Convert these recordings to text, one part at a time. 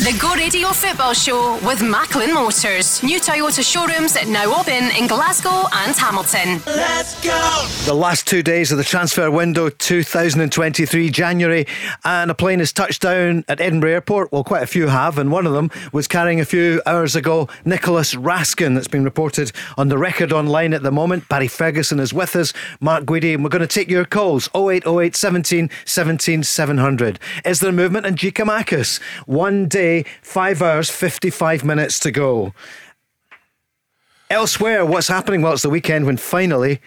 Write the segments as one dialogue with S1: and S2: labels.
S1: The Go Radio Football Show with Macklin Motors. New Toyota showrooms now open in Glasgow and Hamilton.
S2: Let's go!
S3: The last two days of the transfer window 2023 January, and a plane has touched down at Edinburgh Airport. Well, quite a few have, and one of them was carrying a few hours ago Nicolas Raskin. That's been reported on the record online at the moment. Barry Ferguson is with us, Mark Guidi, and we're going to take your calls 0808 17 17 700. Is there movement in Giakoumakis? One day five hours, 55 minutes to go. Elsewhere, what's happening? Well, it's the weekend when finally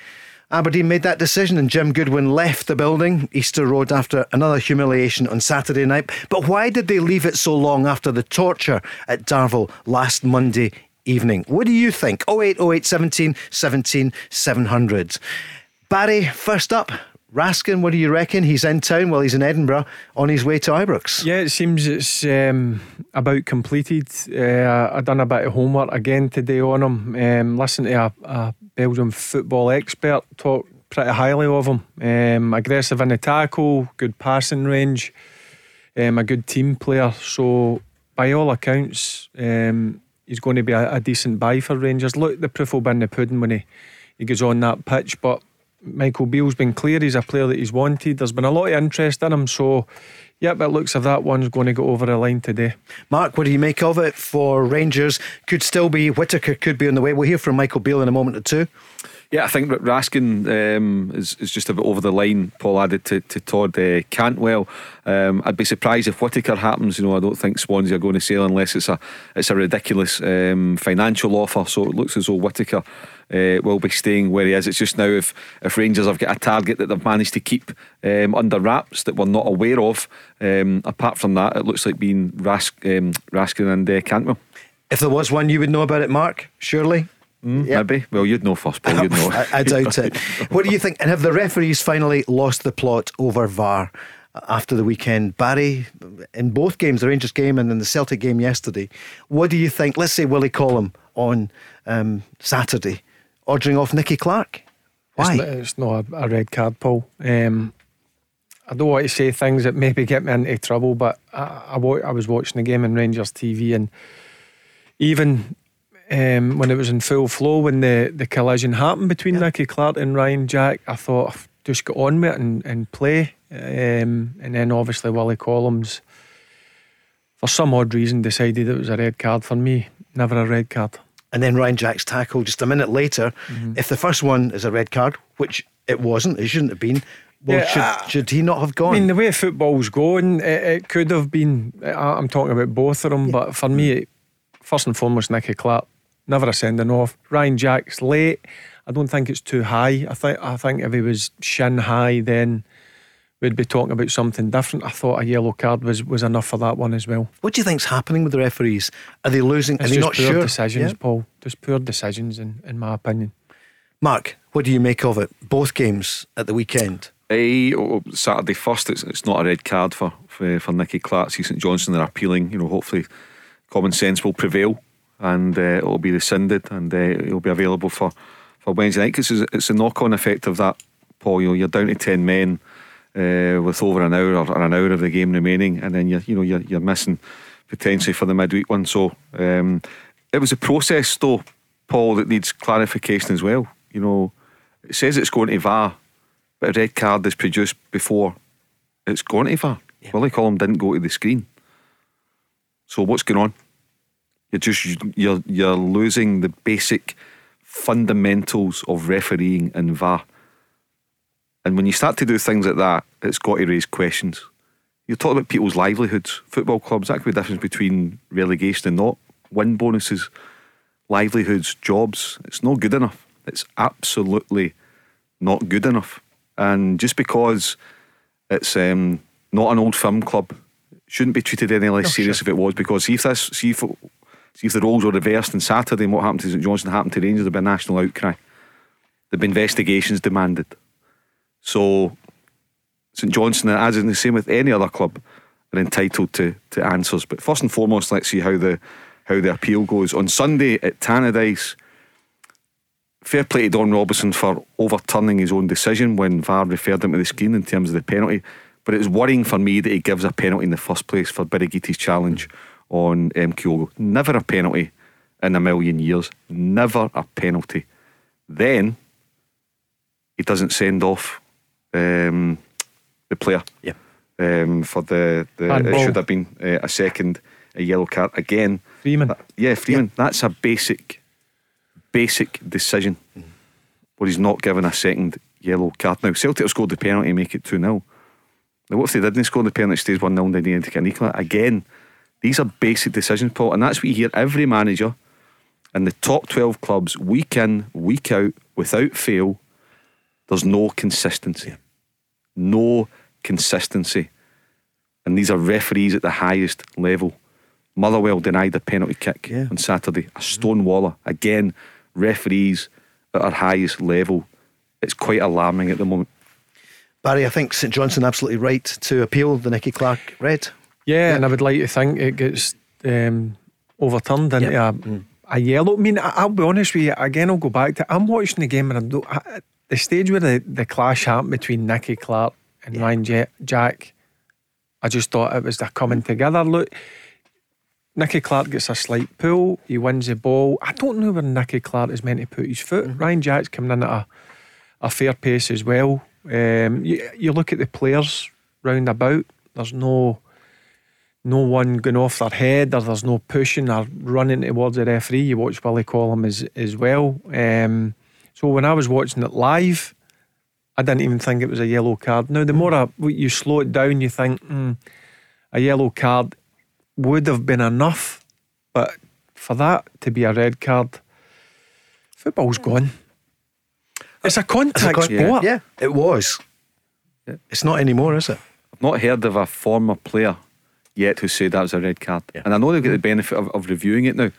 S3: Aberdeen made that decision and Jim Goodwin left the building, Easter Road, after another humiliation on Saturday night. But why did they leave it so long after the torture at Darvel last Monday evening? What do you think? 0808 17 17 700. Barry, first up, Raskin, what do you reckon? He's in town, well, he's in Edinburgh on his way to Ibrox.
S4: Yeah, it seems it's um, about completed. Uh, i done a bit of homework again today on him. Um, listen to a, a Belgian football expert talk pretty highly of him. Um, aggressive in the tackle, good passing range, um, a good team player. So, by all accounts, um, he's going to be a, a, decent buy for Rangers. Look, the proof will be in the pudding when he, he goes on that pitch, but Michael Beale's been clear he's a player that he's wanted. There's been a lot of interest in him, so yeah, but it looks if that one's going to go over the line today.
S3: Mark, what do you make of it for Rangers? Could still be Whittaker, could be on the way. We'll hear from Michael Beale in a moment or two.
S5: Yeah, I think Raskin um, is, is just a bit over the line. Paul added to, to Todd uh, Cantwell. Um, I'd be surprised if Whittaker happens. You know, I don't think Swansea are going to sell unless it's a it's a ridiculous um, financial offer. So it looks as though Whittaker uh, will be staying where he is. It's just now if if Rangers have got a target that they've managed to keep um, under wraps that we're not aware of. Um, apart from that, it looks like being Rask, um, Raskin and uh, Cantwell.
S3: If there was one, you would know about it, Mark. Surely.
S5: Mm, yep. Maybe. Well, you'd know first, Paul. You'd know.
S3: I, I doubt it. What do you think? And have the referees finally lost the plot over VAR after the weekend? Barry, in both games, the Rangers game and in the Celtic game yesterday, what do you think? Let's say Willie Collum on um, Saturday, ordering off Nicky Clark. Why?
S4: It's not, it's not a, a, red card, Paul. Um, I don't want to say things that maybe get me into trouble, but I, I, I was watching the game on Rangers TV and even um, when it was in full flow, when the, the collision happened between yeah. Nicky Clark and Ryan Jack, I thought just get on with it and, and play. Um, and then obviously Willie Collums, for some odd reason, decided it was a red card for me. Never a red card.
S3: And then Ryan Jack's tackle just a minute later. Mm-hmm. If the first one is a red card, which it wasn't, it shouldn't have been. Well, yeah, should, should, he not have gone?
S4: I mean, the way football's going, it, it could have been. I'm talking about both of them, yeah. but for me, first and foremost, Nicky Clark never a sending off. Ryan Jack's late. I don't think it's too high. I think I think if he was shin high, then we'd be talking about something different. I thought a yellow card was, was enough for that one as well.
S3: What do you think's happening with the referees? Are they losing?
S4: It's
S3: are they
S4: just
S3: not
S4: poor
S3: sure?
S4: decisions, yeah. Paul. Just poor decisions, in, in my opinion.
S3: Mark, what do you make of it? Both games at the weekend.
S5: Uh, oh, Saturday first, it's, it's not a red card for for, for Nicky Clark. See St Johnstone are appealing. You know, hopefully, common sense will prevail and uh, it'll be rescinded and uh, it'll be available for, for Wednesday night because it's, it's a knock on effect of that, Paul. You know, you're down to 10 men uh, with over an hour or, an hour of the game remaining, and then you're, you know, you're, you're missing potentially for the midweek one. So um, it was a process, though, Paul, that needs clarification as well. You know, it says it's going to VAR, but a red card is produced before it's going to VAR. Yeah. Willie Collum didn't go to the screen. So what's going on? You're just you're you're losing the basic fundamentals of refereeing and VAR. And when you start to do things like that, it's got to raise questions. You're talking about people's livelihoods. Football clubs, that could be the difference between relegation and not. Win bonuses, livelihoods, jobs. It's not good enough. It's absolutely not good enough. And just because it's um, not an old firm club, shouldn't be treated any less
S3: No,
S5: serious
S3: sure.
S5: if it was. Because see if this, see if, see if the roles were reversed on Saturday and what happened to St Johnstone happened to Rangers, there'd be a national outcry. There'd be investigations demanded. So St Johnstone, as in the same with any other club, are entitled to to answers. But first and foremost, let's see how the how the appeal goes on Sunday at Tannadice. Fair play to Don Robertson for overturning his own decision when VAR referred him to the screen in terms of the penalty. But it's worrying for me that he gives a penalty in the first place for Birighitti's challenge on um, Kyogo. Never a penalty in a million years. Never a penalty. Then he doesn't send off um, the player
S3: Yeah.
S5: um, for the, the it
S4: Handball.
S5: should have been uh, a second a yellow card again.
S4: Freeman.
S5: That- yeah, Freeman. That's a basic, basic decision But he's not given a second yellow card. Now Celtic have scored the penalty, make it two 0 Now what if they didn't score the penalty, stays one 0 then they need to get an equal? Again, these are basic decisions, Paul, and that's what you hear every manager in the top twelve clubs week in, week out, without fail. There's no consistency. No consistency. And these are referees at the highest level. Motherwell denied a penalty kick
S3: Yeah.
S5: on Saturday. A Stonewaller. Again, referees at our highest level. It's quite alarming at the moment.
S3: Barry, I think St Johnstone absolutely right to appeal the Nicky Clark red.
S4: Yeah, and I would like to think it gets um, overturned into
S3: Yeah.
S4: a, a yellow. I mean, I'll be honest with you. Again, I'll go back to. I'm watching the game, and I don't, I, the stage where the, the clash happened between Nicky Clark and Ryan Ja- Jack. I just thought it was the coming together. Look, Nicky Clark gets a slight pull. He wins the ball. I don't know where Nicky Clark is meant to put his foot. Ryan Jack's coming in at a, a fair pace as well. Um, you, you look at the players round about. There's no no one going off their head or there's no pushing or running towards the referee. You watch Willie Collum as, as well. Um, so when I was watching it live, I didn't even think it was a yellow card. Now, the more I, you slow it down, you think mm, a yellow card would have been enough. But for that to be a red card, football's gone. It's a contact
S3: Con-
S4: sport.
S3: Yeah, it was. It's not anymore, is it?
S5: I've not heard of a former player yet who said that was a red card.
S3: Yeah.
S5: And I know they've got the benefit of, of reviewing it now.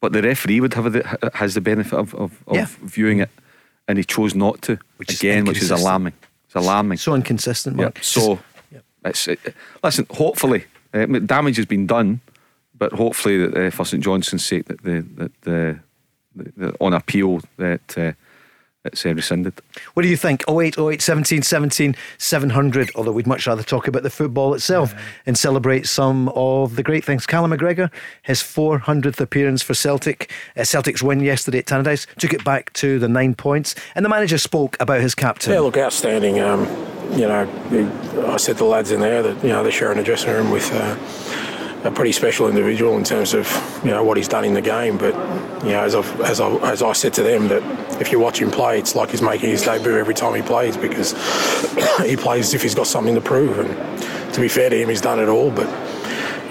S5: But the referee would have the, has the benefit of, of, of
S3: Yeah.
S5: viewing it, and he chose not to.
S3: Which is
S5: again, which is alarming. It's alarming.
S3: So inconsistent. Mark.
S5: So
S3: Yep.
S5: it's it, listen. Hopefully, uh, damage has been done, but hopefully, that, uh, for St Johnstone's sake, that the that the, the, the on appeal that uh, it's uh, rescinded.
S3: What do you think? 08, 08, 17, 17, 700. Although we'd much rather talk about the football itself and celebrate some of the great things. Callum McGregor, his 400th appearance for Celtic. Uh, Celtic's win yesterday at Tannadice took it back to the nine points. And the manager spoke about his captain.
S2: Yeah, look, outstanding. Um, you know, I said to the lads in there that you know they're sharing a dressing room with uh, a pretty special individual in terms of you know what he's done in the game. But you know, as I've, as I as I said to them, that if you watch him play, it's like he's making his debut every time he plays because he plays as if he's got something to prove. And to be fair to him, he's done it all. But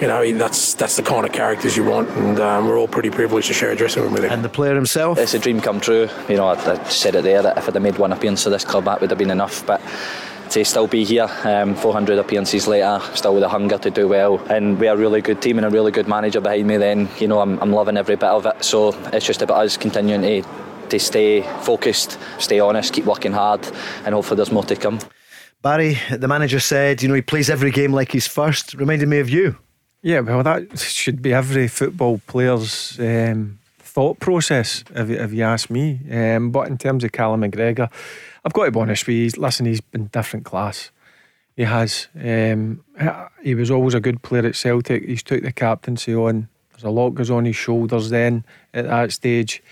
S2: you know, that's that's the kind of characters you want, and um, we're all pretty privileged to share a dressing room with him.
S3: And the player himself.
S6: It's a dream come true. You know, I, I said it there that if I'd have made one appearance for this club, that would have been enough. But to still be here, um, 400 appearances later, still with a hunger to do well, and we're a really good team and a really good manager behind me, then you know I'm, I'm loving every bit of it. So it's just about us continuing to to stay focused, stay honest, keep working hard, and hopefully there's more to come.
S3: Barry, the manager said, you know, he plays every game like he's first. Reminded me of you.
S4: Yeah, well, that should be every football player's um, thought process, if, you- if you ask me. Um, but in terms of Callum McGregor, I've got to be honest with you. Listen, he's been different class. He has. Um, he was always a good player at Celtic. He's took the captaincy on. There's a lot goes on his shoulders then at that stage,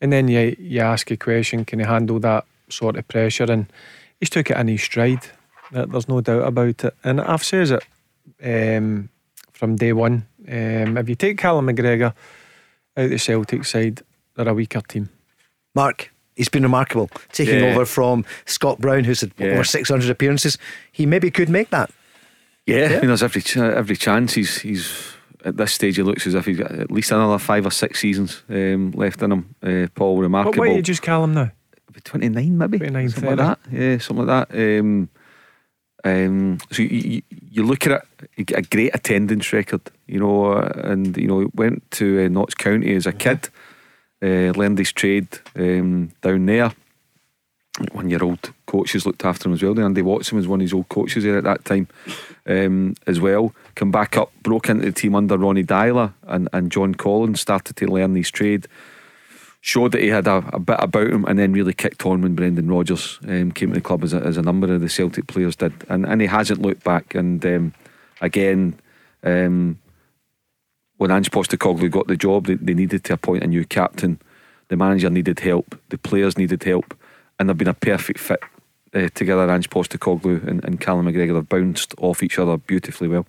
S4: and then you you ask a question: Can he handle that sort of pressure? And he's took it in his stride. There's no doubt about it. And I've said it um, from day one. Um, if you take Callum McGregor out the Celtic side, they're a weaker team.
S3: Mark, he's been remarkable. Taking
S5: Yeah.
S3: over from Scott Brown, who's had
S5: Yeah.
S3: over 600 appearances. He maybe could make that.
S5: Yeah,
S3: Yeah.
S5: I mean, there's every ch- every chance. He's he's at this stage. He looks as if he's got at least another five or six seasons um, left in him. Uh, Paul,
S4: But
S5: remarkable.
S4: why you just call him now?
S5: twenty nine, maybe
S4: 29,
S5: something like that. Yeah, something like that. Um, um, so you, you, you look at it, a great attendance record, you know, and you know went to uh, Notts County as a kid, uh, learned his trade um, down there. One year old coaches looked after him as well. Andy Watson was one of his old coaches there at that time um, as well. Come back up, broke into the team under Ronny Deila and, and John Collins, started to learn his trade showed that he had a, a, bit about him and then really kicked on when Brendan Rodgers um, came to the club as a, as a number of the Celtic players did and, and he hasn't looked back and um, again um, when Ange Postecoglou got the job they, they, needed to appoint a new captain the manager needed help the players needed help and they've been a perfect fit uh, together Ange Postecoglou and, and Callum McGregor have bounced off each other beautifully well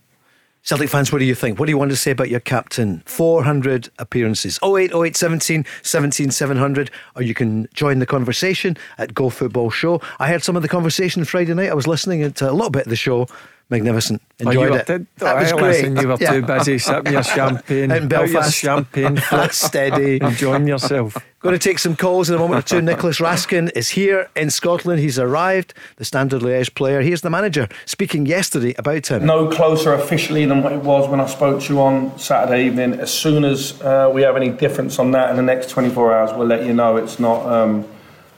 S3: Celtic fans, what do you think? What do you want to say about your captain? 400 appearances. 0808 17 17 700. Or you can join the conversation at Go Football Show. I heard some of the conversation Friday night. I was listening to a little bit of the show. Magnificent. Enjoyed
S4: oh,
S3: it.
S4: Did, that was great. You were yeah. too busy sipping your champagne.
S3: In Belfast.
S4: champagne.
S3: Flat steady.
S4: Enjoying yourself.
S3: Going to take some calls in a moment or two. Nicolas Raskin is here in Scotland. He's arrived, the Standard Liège player. Here's the manager speaking yesterday about him.
S7: No closer officially than what it was when I spoke to you on Saturday evening. As soon as uh, we have any difference on that in the next 24 hours, we'll let you know. It's not. Um,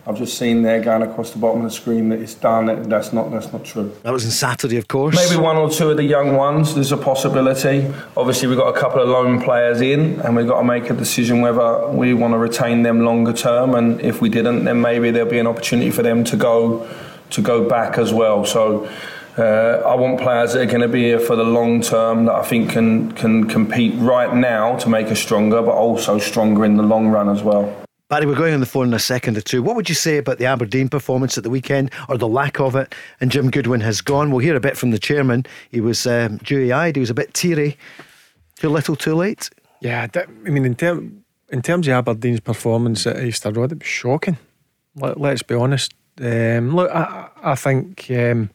S7: I've just seen there going across the bottom of the screen that it's done. That's not that's not true.
S3: That was on Saturday, of course.
S7: Maybe one or two of the young ones. There's a possibility. Obviously, we've got a couple of lone players in, and we've got to make a decision whether we want to retain them longer term. And if we didn't, then maybe there'll be an opportunity for them to go to go back as well. So. Uh, I want players that are going to be here for the long term that I think can can compete right now to make us stronger, but also stronger in the long run as well.
S3: Barry, we're going on the phone in a second or two. What would you say about the Aberdeen performance at the weekend or the lack of it? And Jim Goodwin has gone. We'll hear a bit from the chairman. He was um, dewy eyed, he was a bit teary. Too little, too late?
S4: Yeah, I mean, in, in terms of Aberdeen's performance at Easter Road, it was shocking. Let, us be honest. Um, look, I, I think um,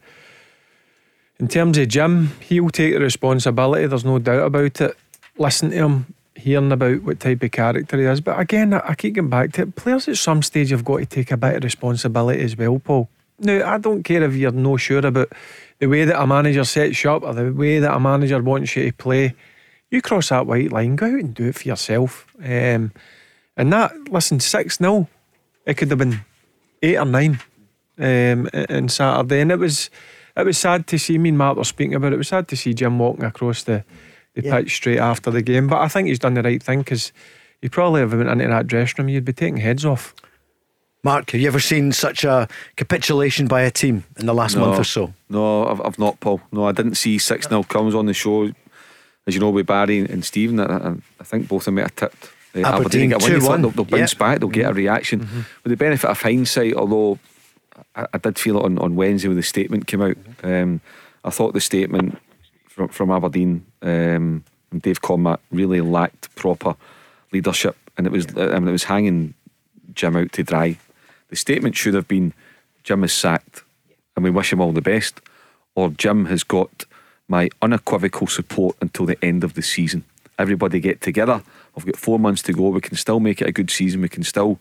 S4: in terms of Jim, he'll take the responsibility, there's no doubt about it. Listen to him hearing about what type of character he is. But again, I keep going back to it. Players at some stage have got to take a bit of responsibility as well, Paul. Now, I don't care if you're no sure about the way that a manager sets you up or the way that a manager wants you to play. You cross that white line, go out and do it for yourself. Um, and that, listen, 6 0, it could have been 8 or 9 um, on Saturday. And it was it was sad to see, me and Matt were speaking about it, it was sad to see Jim walking across the the yeah. pitch straight after the game. But I think he's done the right thing because he probably have went into that dressing room, you'd be taking heads off.
S3: Mark, have you ever seen such a capitulation by a team in the last
S5: no,
S3: month or so?
S5: No, I've, I've, not, Paul. No, I didn't see 6 0 comes on the show. As you know, with Barry and Stephen, I, I think both of them might have tipped.
S3: Uh, Aberdeen, Aberdeen 2 1.
S5: They'll, they'll bounce yeah. back, they'll get a mm-hmm. reaction. Mm-hmm. With the benefit of hindsight, although I, I, did feel it on, on Wednesday when the statement came out, um, I thought the statement from, from Aberdeen. Um, and Dave Cormack really lacked proper leadership, and it was I mean, it was hanging Jim out to dry. The statement should have been Jim is sacked, and we wish him all the best, or Jim has got my unequivocal support until the end of the season. Everybody get together. I've got four months to go. We can still make it a good season. We can still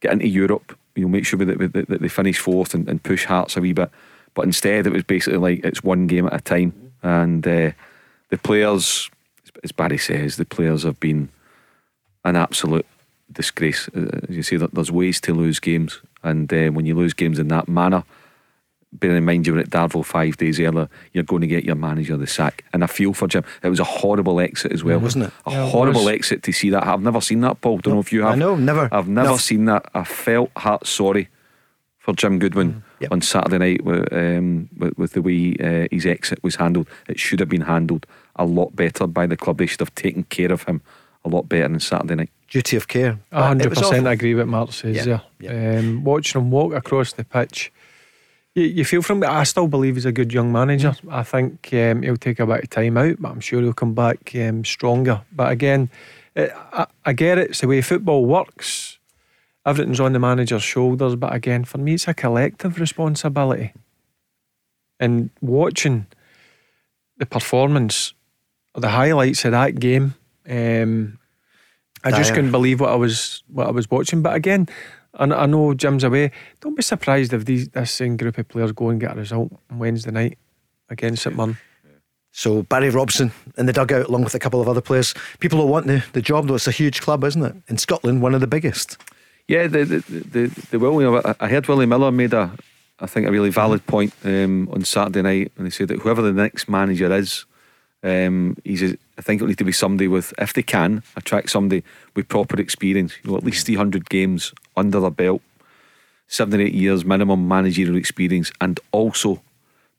S5: get into Europe. You know, make sure that, that, that they finish fourth and, and, push Hearts a wee bit. But instead, it was basically like it's one game at a time, and uh, the players as Barry says, the players have been an absolute disgrace. Uh, as you say, there's ways to lose games, and uh, when you lose games in that manner, bearing in mind you were at Darvel five days earlier, you're going to get your manager the sack. And I feel for Jim. It was a horrible exit as well,
S3: wasn't it?
S5: A yeah, horrible exit to see that. I've never seen that, Paul. Don't no, know if you have. I
S3: know, never.
S5: I've never no. seen that. I felt heart sorry for Jim Goodwin mm, yep. on Saturday night with, um, with, with, the way uh, his exit was handled. It should have been handled a lot better by the club. They should have taken care of him a lot better on Saturday night.
S3: Duty of care.
S4: hundred percent I agree with Mark says. Yeah, yeah. Um, watching him walk across the pitch, you, you feel from. I still believe he's a good young manager. I think um, he'll take a bit of time out, but I'm sure he'll come back um, stronger. But again, it, I, I get it. It's the way football works everything's on the manager's shoulders. But again, for me, it's a collective responsibility. And watching the performance, the highlights of that game, um, I just couldn't believe what I was what I was watching. But again, I, I know Jim's away. Don't be surprised if these this same group of players go and get a result on Wednesday night against St Mirren.
S3: So Barry Robson in the dugout, along with a couple of other players. People will want the, the job, though. It's a huge club, isn't it? In Scotland, one of the biggest.
S5: Yeah, the the the, the will. You I heard Willie Miller made a, I think a really valid point um, on Saturday night when he said that whoever the next manager is, um, he's. A, I think it'll need to be somebody with, if they can, attract somebody with proper experience. You know, at least 300 games under their belt, seven or eight years minimum managerial experience, and also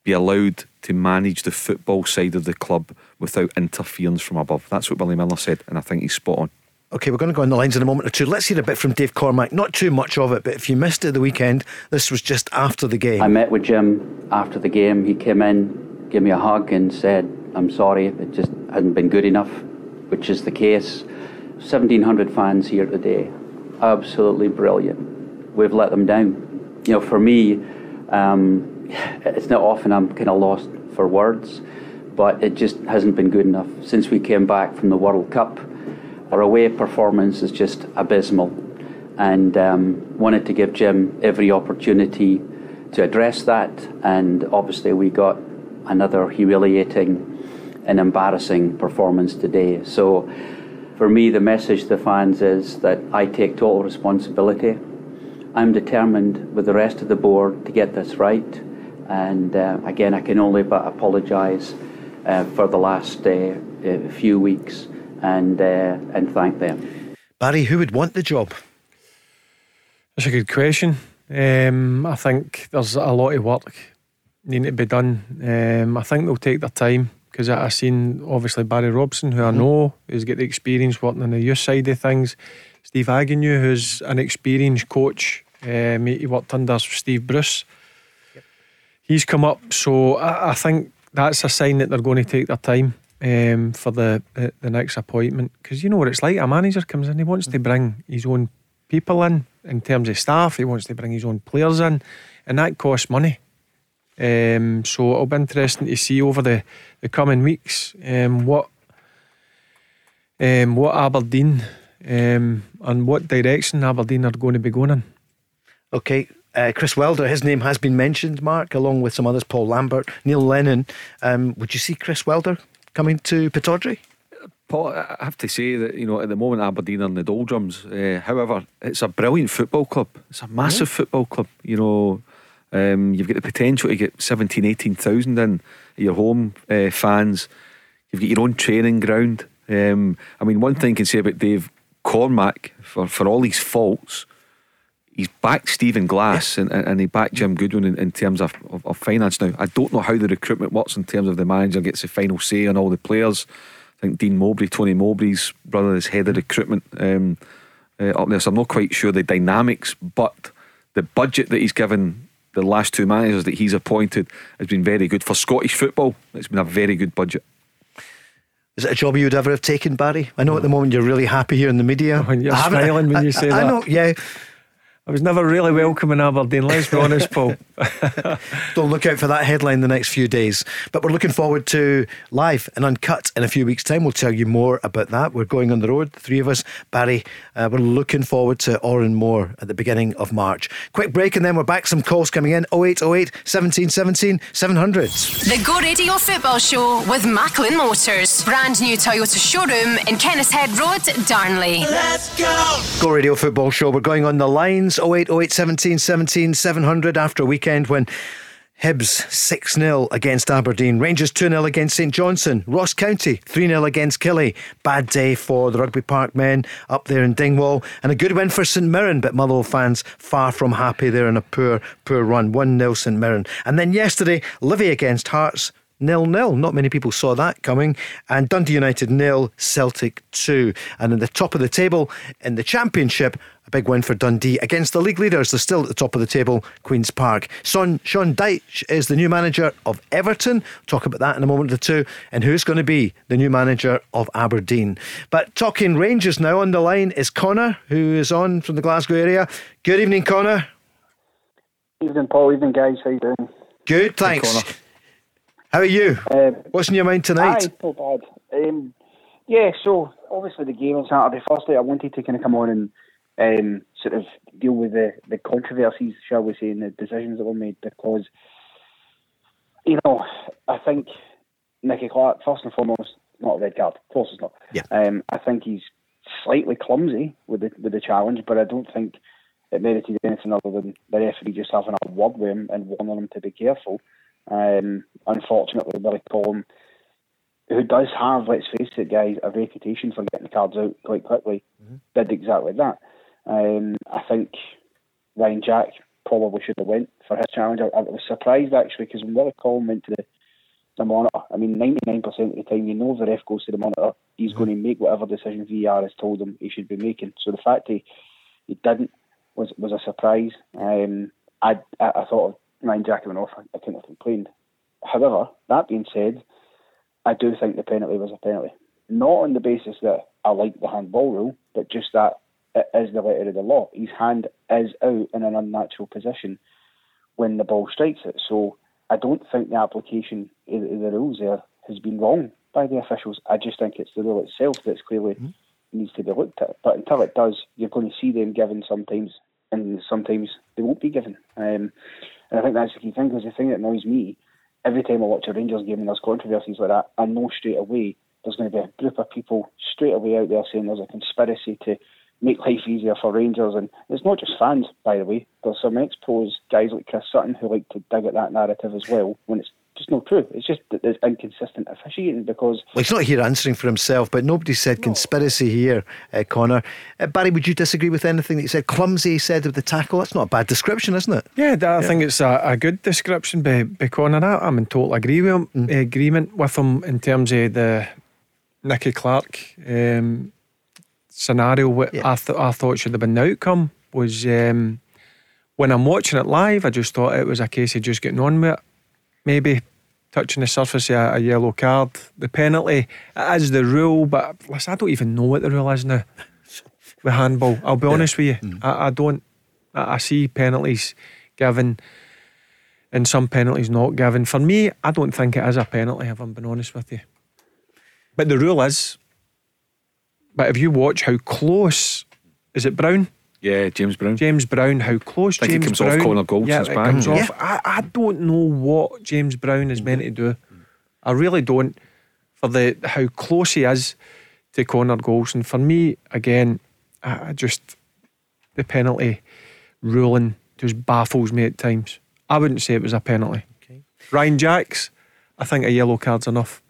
S5: be allowed to manage the football side of the club without interference from above. That's what Willie Miller said, and I think he's spot on.
S3: Okay, we're going to go on the lines in a moment or two. Let's hear a bit from Dave Cormack. Not too much of it, but if you missed it the weekend, this was just after the game.
S8: I met with Jim after the game. He came in, gave me a hug, and said, I'm sorry, it just hadn't been good enough, which is the case. 1,700 fans here today. Absolutely brilliant. We've let them down. You know, for me, um, it's not often I'm kind of lost for words, but it just hasn't been good enough. Since we came back from the World Cup, our away performance is just abysmal. And um, wanted to give Jim every opportunity to address that. And obviously, we got another humiliating and embarrassing performance today. So, for me, the message to the fans is that I take total responsibility. I'm determined with the rest of the board to get this right. And uh, again, I can only but apologise uh, for the last uh, uh few weeks and uh, and thank them.
S3: Barry, who would want the job?
S4: That's a good question. Um, I think there's a lot of work needing to be done. Um, I think they'll take their time because I've seen obviously Barry Robson, who I mm-hmm. know has got the experience working on the youth side of things. Steve Agnew, who's an experienced coach. Um, he worked under Steve Bruce he's come up. So I, I, think that's a sign that they're going to take their time um, for the, the, the next appointment because you know what it's like. A manager comes in, he wants to bring his own people in in terms of staff. He wants to bring his own players in, and that costs money. Um, so it'll be interesting to see over the, the coming weeks um, what um, what Aberdeen um, and what direction Aberdeen are going to be going in.
S3: Okay, uh, Chris Wilder, his name has been mentioned, Mark, along with some others, Paul Lambert, Neil Lennon. Um, would you see Chris Wilder coming to Pittodrie?
S5: Paul, I have to say that you know at the moment Aberdeen are in the doldrums. Uh, however, it's a brilliant football club. It's a massive yeah. football club. You know, um, you've got the potential to get 17, 18,000 in your home uh, fans. You've got your own training ground. Um, I mean, one thing I can say about Dave Cormack, for, for all his faults, he's backed Stephen Glass and, and he backed Jim Goodwin in, in terms of, of, of, finance. Now, I don't know how the recruitment works in terms of the manager gets the final say on all the players. I think Dean Mowbray, Tony Mowbray's brother, is head of recruitment um, uh, up there, so I'm not quite sure the dynamics, but the budget that he's given the last two managers that he's appointed has been very good. For Scottish football, it's been a very good budget.
S3: Is it a job you would ever have taken, Barry? I know at the moment you're really happy here in the media.
S4: When you're smiling when you say I, that.
S3: I know, yeah.
S4: I was never really welcome in Aberdeen, let's be honest, Paul.
S3: Don't look out for that headline the next few days. But we're looking forward to live and uncut in a few weeks' time. We'll tell you more about that. We're going on the road, the three of us. Barry, uh, we're looking forward to Oran Mor at the beginning of March. Quick break and then we're back. Some calls coming in 0808 17 17 700.
S1: The Go Radio Football Show with Macklin Motors. Brand new Toyota showroom in Kennishead Road, Darnley.
S3: Let's go. Go Radio Football Show. We're going on the lines. 0808 17 17 700 after a weekend when Hibs 6 0 against Aberdeen. Rangers 2 0 against St Johnstone. Ross County 3 0 against Killy. Bad day for the Rugby Park men up there in Dingwall. And a good win for St Mirren, but Motherwell fans far from happy there in a poor, poor run. 1 0 St Mirren. And then yesterday, Livy against Hearts nil nil. Not many people saw that coming. And Dundee United nil, Celtic two. And in the top of the table in the Championship, a big win for Dundee against the league leaders. They're still at the top of the table, Queen's Park. Son, Sean Dyche is the new manager of Everton. Talk about that in a moment or two. And who's going to be the new manager of Aberdeen? But talking Rangers now on the line is Connor, who is on from the Glasgow area. Good evening, Connor.
S9: Evening, Paul. Evening, guys. How you doing?
S3: Good, thanks. How are you? Um, What's in your mind tonight?
S9: Aye, not bad. Um, yeah, so obviously the game on Saturday. Firstly, I wanted to kind of come on and um, sort of deal with the, the controversies, shall we say, and the decisions that were made because, you know, I think Nicky Clark, first and foremost, not a red card. Of course it's not.
S3: Yeah.
S9: Um, I think he's slightly clumsy with the with the challenge, but I don't think it merited anything other than the referee just having a word with him and warning him to be careful. Um, unfortunately, Billy Collum, who does have, let's face it, guys, a reputation for getting the cards out quite quickly, did exactly that. Um, I think Ryan Jack probably should have went for his challenge. I, I was surprised actually because when Willie Collum went to the, the monitor, I mean, 99% of the time, you know, if the ref goes to the monitor, he's going to make whatever decision VR has told him he should be making. So the fact he, he didn't was was a surprise. Um, I, I I thought Ryan Jack went off. I, couldn't have complained. However, that being said, I do think the penalty was a penalty. Not on the basis that I like the handball rule, but just that it is the letter of the law. His hand is out in an unnatural position when the ball strikes it. So I don't think the application of the rules there has been wrong by the officials. I just think it's the rule itself that's clearly needs to be looked at. But until it does, you're going to see them given sometimes, and sometimes they won't be given. Um, and I think that's the key thing, because the thing that annoys me, every time I watch a Rangers game and there's controversies like that, I know straight away there's going to be a group of people straight away out there saying there's a conspiracy to make life easier for Rangers. And it's not just fans, by the way. There's some ex-pros, guys like Chris Sutton, who like to dig at that narrative as well, when it's just not true. It's just that there's inconsistent officiating because
S3: Well, he's not here answering for himself, but nobody said conspiracy here, uh, Connor. Uh, Barry, would you disagree with anything that he said? Clumsy, he said, of the tackle. That's not a bad description, isn't it?
S4: Yeah, I think it's a, a good description by, by Connor. I- I'm in total agree with him,
S3: Mm.
S4: agreement with him in terms of the Nicky Clark um, scenario. What I, th- I thought should have been the outcome was um, when I'm watching it live, I just thought it was a case of just getting on with it. Maybe touching the surface of a, a yellow card. The penalty is the rule, but listen, I don't even know what the rule is now with handball. I'll be honest with you. Mm-hmm. I, I don't. I, I see penalties given and some penalties not given. For me, I don't think it is a penalty, if I'm being honest with you. But the rule is. But if you watch how close, is it Brown?
S5: Yeah, James Brown.
S4: James Brown, how close
S5: Think he
S4: James
S5: comes off
S4: Brown.
S5: Connor Goldson's
S4: yeah, it
S5: back.
S4: comes
S5: Mhm.
S4: off. I, I don't know what James Brown is meant to do. I really don't. For the how close he is to Connor Goldson. For me, again, I, I just the penalty ruling just baffles me at times. I wouldn't say it was a penalty. Ryan Jacks, I think a yellow card's enough.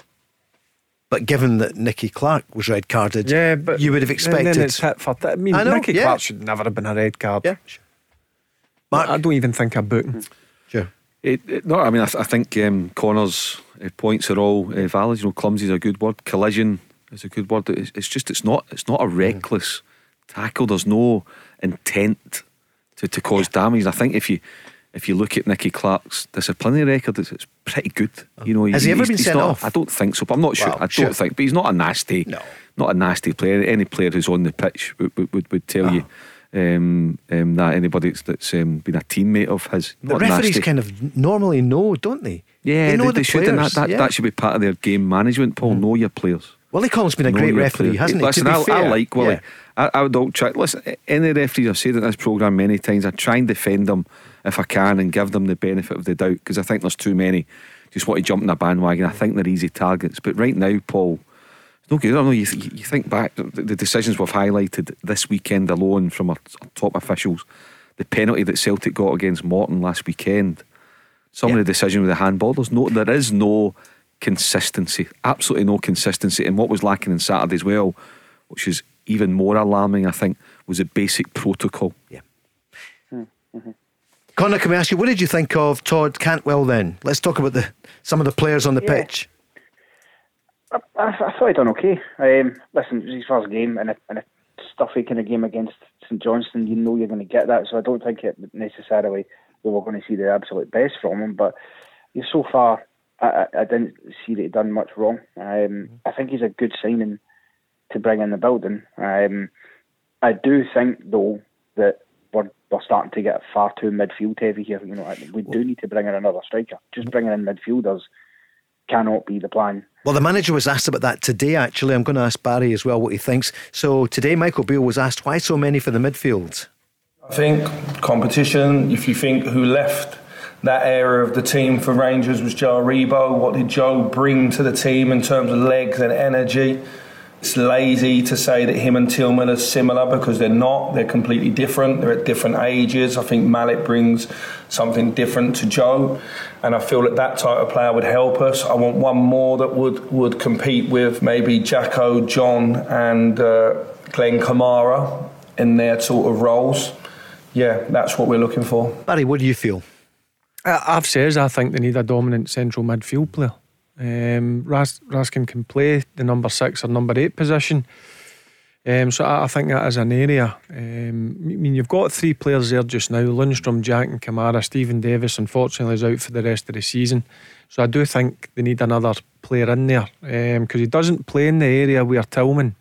S3: But given that Nicky Clark was red carded,
S4: Yeah, but
S3: you would have
S4: then-
S3: expected.
S4: Then it's hit for. Th- I mean,
S3: I know,
S4: Nicky
S3: yeah.
S4: Clark should never have been a red card.
S3: Yeah.
S4: Mark, I don't even think a booking.
S3: Sure.
S5: It, it, no, I mean, I, th- I think um, Connor's uh, points are all uh, valid. You know, clumsy is a good word. Collision is a good word. It's, it's just, it's not, it's not a reckless tackle. There's no intent to, to cause damage. I think if you, if you look at Nicky Clark's disciplinary record, it's, it's pretty good. You know,
S3: Has he ever been sent
S5: not-
S3: off?
S5: I don't think so, but I'm not sure.
S3: Well,
S5: I don't
S3: sure.
S5: think, but he's not a nasty,
S3: No.
S5: not a nasty player. Any player who's on the pitch would, would, would, would tell
S3: Ah.
S5: you. Um, um, that anybody that's, that's um, been a teammate of his,
S3: The referees
S5: nasty.
S3: kind of normally know, don't they?
S5: Yeah,
S3: they know
S5: they,
S3: the
S5: they should, and that,
S3: players,
S5: that,
S3: yeah. Mm.
S5: that should be part of their game management. Paul, know your players.
S3: Willie Collins been a
S5: Know
S3: great referee,
S5: players.
S3: hasn't he?
S5: Listen,
S3: to be
S5: I, I like Willie.
S3: Yeah.
S5: I, I would all try. Listen, any referees I've said in this programme many times, I try and defend them if I can and give them the benefit of the doubt because I think there's too many just want to jump in a bandwagon. I think they're easy targets. But right now, Paul, it's no good. I don't know. You, th- you think back the, the decisions we've highlighted this weekend alone from our, our top officials, the penalty that Celtic got against Morton last weekend, some of the decisions with the handball. There's no, there is no consistency. Absolutely no consistency. And what was lacking on Saturday as well, which is even more alarming, I think, was a basic protocol.
S3: Yeah. Hmm, hmm. Connor, can we ask you, what did you think of Todd Cantwell then? Let's talk about the some of the players on the
S9: Yeah.
S3: pitch.
S9: I, I, I thought he done okay. Um, listen, it was his first game in a, in a stuffy kind of game against St Johnstone. You know you're going to get that, so I don't think it necessarily we were going to see the absolute best from him. But so far, I, I, I didn't see that he'd done much wrong. Um, I think he's a good signing to bring in the building. Um, I do think though that we're, we're starting to get far too midfield heavy here. You know, I- we do need to bring in another striker. Just bringing in midfielders cannot be the plan.
S3: Well, the manager was asked about that today, actually. I'm going to ask Barry as well what he thinks. So, today, Michael Beale was asked why so many for the midfield?
S7: I think competition, if you think who left that area of the team for Rangers was Joe Aribo. what did Joe bring to the team in terms of legs and energy? It's lazy to say that him and Tillman are similar because they're not. They're completely different. They're at different ages. I think Malik brings something different to Joe, and I feel that that type of player would help us. I want one more that would would compete with maybe Jacko, John, and uh, Glenn Kamara in their sort of roles. Yeah, that's what we're looking for.
S3: Barry, what do you feel?
S4: I've says I think they need a dominant central midfield player. Um, Ras- Raskin can play the number six or number eight position. Um, so I, I, think that is an area. Um, I mean, you've got three players there just now Lundstram, Jack, and Kamara. Stephen Davis, unfortunately, is out for the rest of the season. So I do think they need another player in there because um, he doesn't play in the area where Tillman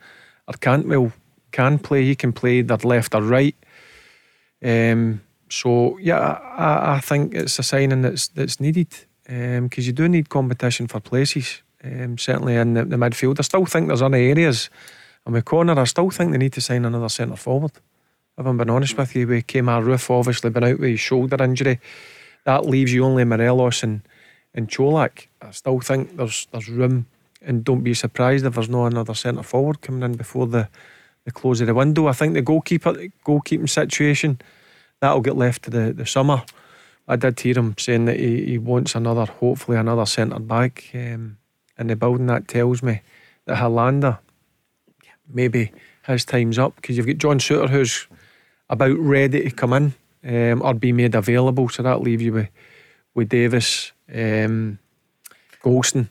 S4: or Cantwell can play. He can play either left or right. Um, so yeah, I, I, think it's a signing that's that's needed because um, you do need competition for places. Um, certainly in the, the, midfield, I still think there's other areas. And with Connor, I still think they need to sign another centre forward. If I'm being honest with you, we Kemar Roofe obviously been out with his shoulder injury. That leaves you only Morelos and and Čolak. I still think there's there's room, and don't be surprised if there's no another centre forward coming in before the the close of the window. I think the goalkeeper goalkeeping situation that'll get left to the the summer. I did hear him saying that he, he wants another, hopefully another centre back um, in the building. That tells me that Helander maybe his time's up because you've got John Souttar who's about ready to come in um, or be made available. So that leaves you with with Davis, um, Goldson,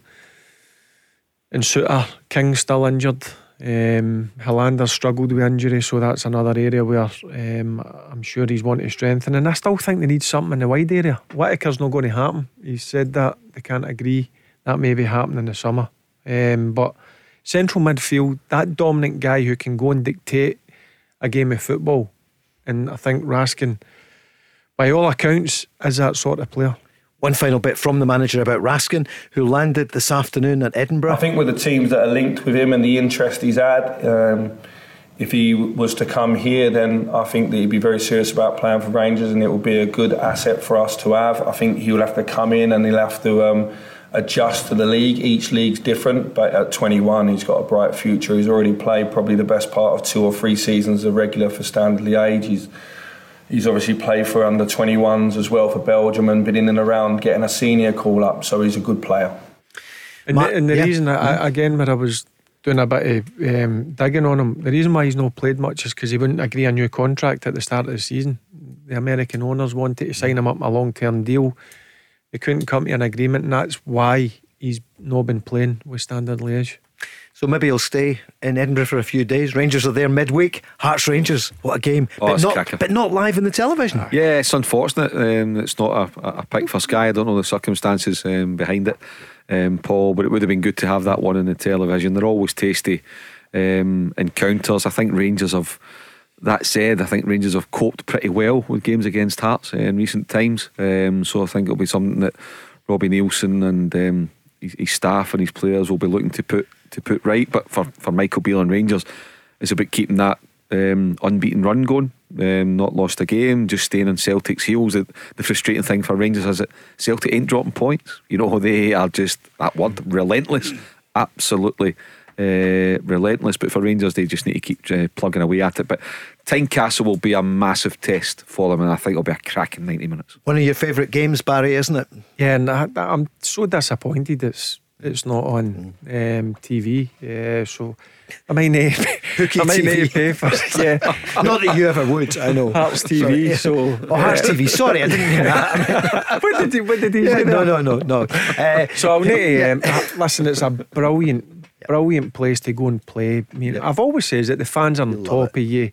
S4: and Souttar. King still injured. Um, Helander struggled with injury, so that's another area where um, I'm sure he's wanting to strengthen. And I still think they need something in the wide area. Whittaker's not going to happen. He said that they can't agree. That may be happening in the summer. Um, but central midfield, that dominant guy who can go and dictate a game of football. And I think Raskin, by all accounts, is that sort of player.
S3: One final bit from the manager about Raskin, who landed this afternoon at Edinburgh. I
S7: think with the teams that are linked with him and the interest he's had, um, if he was to come here, then I think that he'd be very serious about playing for Rangers, and it will be a good asset for us to have. I think he'll have to come in and he'll have to um, adjust to the league. Each league's different, but at 21, he's got a bright future. He's already played probably the best part of two or three seasons as a regular for Standard Liège. He's He's obviously played for under 21s as well for Belgium and been in and around getting a senior call up, so he's a good player.
S4: And the, and the yeah. reason, I, again, where I was doing a bit of um, digging on him, the reason why he's not played much is because he wouldn't agree a new contract at the start of the season. The American owners wanted to sign him up a long term deal. They couldn't come to an agreement, and that's why he's not been playing with Standard Liège.
S3: So maybe he'll stay in Edinburgh for a few days. Rangers are there midweek. Hearts Rangers, what a game!
S5: Oh,
S3: but, not, but not live in the television.
S5: Yeah, it's unfortunate. Um, it's not a, a, pick for Sky. I don't know the circumstances um, behind it, um, Paul. But it would have been good to have that one in the television. They're always tasty um, encounters. I think Rangers have. That said, I think Rangers have coped pretty well with games against Hearts in recent times. Um, so I think it'll be something that Robbie Neilson and um, his, staff and his players will be looking to put to put right. But for, for Michael Beale and Rangers, it's about keeping that um, unbeaten run going. Um, not lost a game, just staying on Celtic's heels. The, the frustrating thing for Rangers is that Celtic ain't dropping points. You know, they are just that word relentless, absolutely uh, relentless. But for Rangers, they just need to keep uh, plugging away at it. But Tynecastle will be a massive test for them, and I think it'll be a cracking 90 minutes.
S3: One of your favourite games, Barry, isn't it?
S4: Yeah, and I, I'm so disappointed it's it's not on um, TV. Yeah, so I might need, I might need to pay for
S3: Yeah, not that you ever would. I know
S4: Hearts TV. So
S3: oh, Hearts TV. Sorry, I didn't hear that.
S4: what did he? What did he
S3: yeah, say? No, no, no, no. Uh,
S4: so I'll need to um, listen. It's a brilliant, brilliant place to go and play. I mean, I've always said that the fans are on top it. of you.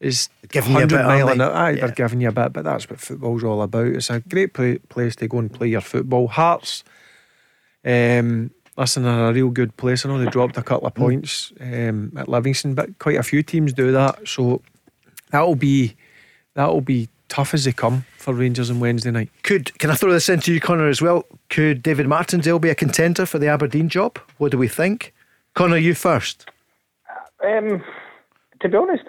S4: Is
S3: giving you a bit,
S4: mile an hour. Aye, they're giving you a bit, but that's what football's all about. It's a great play, place to go and play your football. Hearts um, listen, they're a real good place. I know they dropped a couple of points um, at Livingston, but quite a few teams do that. So that'll be that'll be tough as they come for Rangers on Wednesday night.
S3: Could can I throw this into you, Connor, as well? Could David Martindale be a contender for the Aberdeen job? What do we think? Connor, you first.
S9: Um, to be honest,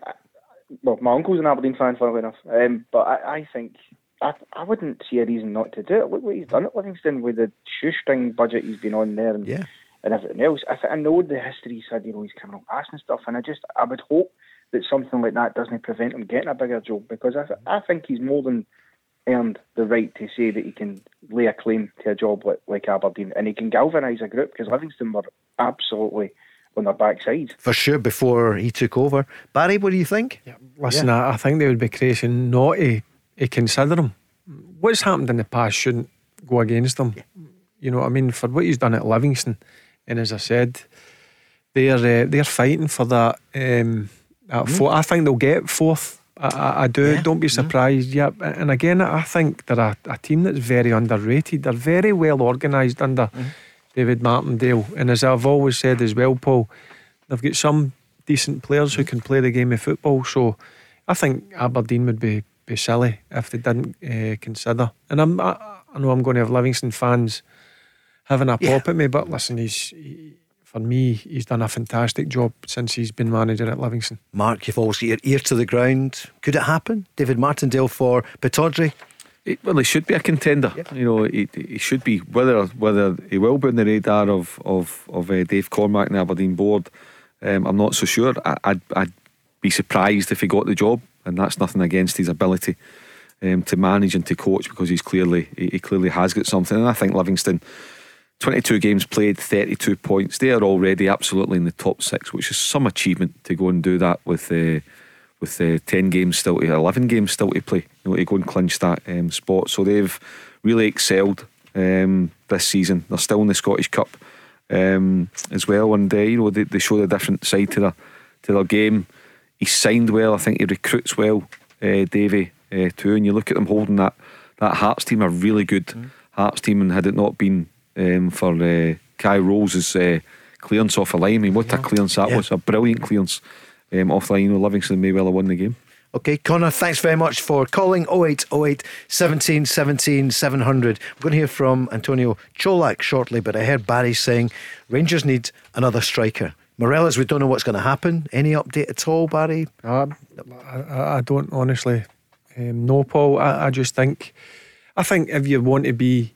S9: well, my uncle's an Aberdeen fan, funnily enough. Um, but I, I think I, I wouldn't see a reason not to do it. Look what he's done at Livingston with the shoestring budget he's been on there, and
S3: yeah.
S9: and everything else. I, th- I know the history said you know he's coming up past and stuff, and I just I would hope that something like that doesn't prevent him getting a bigger job because I th- I think he's more than earned the right to say that he can lay a claim to a job like, like Aberdeen and he can galvanise a group because Livingston were absolutely on their backside.
S3: For sure, before he took over. Barry, what do you think?
S4: Yeah, listen, yeah. I, I, think they would be crazy not to, to consider him. What's happened in the past shouldn't go against him. Yeah. You know what I mean? For what he's done at Livingston, and as I said, they're uh, they're fighting for that. Um, that mm. I think they'll get fourth. I, I, do. Yeah. Don't be mm-hmm. surprised. Mm. Yeah, and again, I think they're a, a, team that's very underrated. They're very well organised under. Mm David Martindale. And as I've always said as well, Paul, they've got some decent players who can play the game of football. So I think Aberdeen would be, be silly if they didn't uh, consider. And I'm, I, I, know I'm going to have Livingston fans having a yeah. pop at me, but listen, he's. He, for me, he's done a fantastic job since he's been manager at Livingston.
S3: Mark, you've always got your ear to the ground. Could it happen? David Martindale for Pittodrie?
S5: well, he should be a contender. Yeah. You know, he, he should be. Whether whether he will be on the radar of of of uh, Dave Cormack and the Aberdeen board, um, I'm not so sure. I, I'd I'd be surprised if he got the job, and that's nothing against his ability um, to manage and to coach because he's clearly he, he clearly has got something. And I think Livingston. 22 games played, 32 points. They are already absolutely in the top six, which is some achievement to go and do that with uh, with uh, 10 games still to 11 games still to play you know, to go and clinch that um, spot. So they've really excelled um, this season. They're still in the Scottish Cup um, as well, and uh, you know they, they show the different side to their to their game. He signed well. I think he recruits well, uh, Davy uh, too. And you look at them holding that that Hearts team, a really good mm. Hearts team, and had it not been um, for uh, Kye Rowles's uh, clearance off a line, I mean, what yeah. a clearance that yeah. was! A brilliant clearance um, off the line. You know, Livingston may well have won the game.
S3: Okay, Connor, thanks very much for calling 0808 17 17 700. We're going to hear from Antonio Čolak shortly, but I heard Barry saying Rangers need another striker. Morelos, we don't know what's going to happen. Any update at all, Barry?
S4: Uh, I, I, don't honestly um, know, Paul. I, I just think, I think if you want to be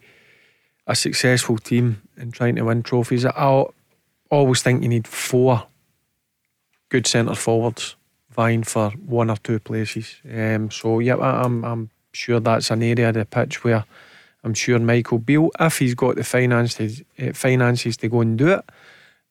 S4: a successful team and trying to win trophies, I always think you need four good centre forwards vying for one or two places. Um, so yeah, I'm I'm sure that's an area of the pitch where I'm sure Michael Beale, if he's got the finances uh, finances to go and do it,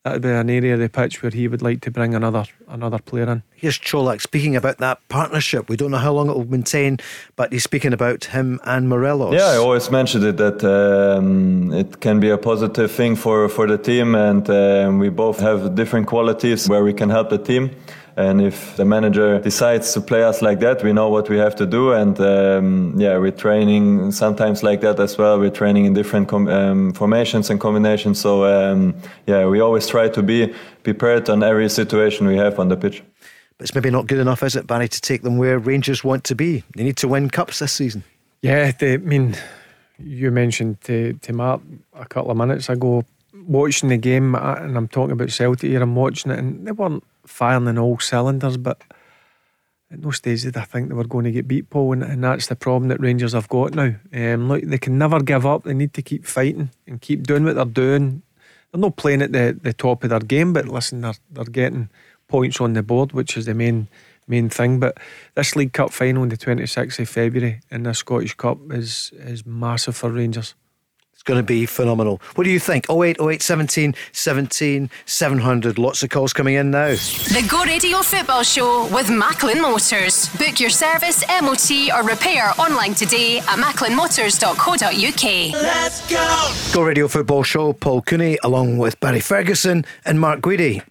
S4: that'd be an area of the pitch where he would like to bring another another player in.
S3: Here's Čolak speaking about that partnership. We don't know how long it will maintain, but he's speaking about him and Morelos.
S10: Yeah, I always mentioned it that um, it can be a positive thing for for the team, and um, we both have different qualities where we can help the team. And if the manager decides to play us like that, we know what we have to do. And um, yeah, we're training sometimes like that as well. We're training in different com- um, formations and combinations. So um, yeah, we always try to be prepared on every situation we have on the pitch.
S3: But it's maybe not good enough, is it, Barry, to take them where Rangers want to be? They need to win cups this season.
S4: Yeah, they, I mean, you mentioned to, to Mark a couple of minutes ago watching the game, and I'm talking about Celtic here. I'm watching it, and they weren't firing in all cylinders, but at no stage did I think they were going to get beat, Paul, and, and that's the problem that Rangers have got now. Um, look, they can never give up. They need to keep fighting and keep doing what they're doing. They're not playing at the, the top of their game, but listen, they're they're getting points on the board, which is the main main thing. But this League Cup final on the 26th of February in the Scottish Cup is is massive for Rangers
S3: going to be phenomenal. What do you think? 08, 08, 17, 17, 700. Lots of calls coming in now.
S1: The Go Radio Football Show with Macklin Motors. Book your service, MOT, or repair online today at macklinmotors.co.uk. Let's
S3: go! Go Radio Football Show, Paul Cooney, along with Barry Ferguson and Mark Guidi.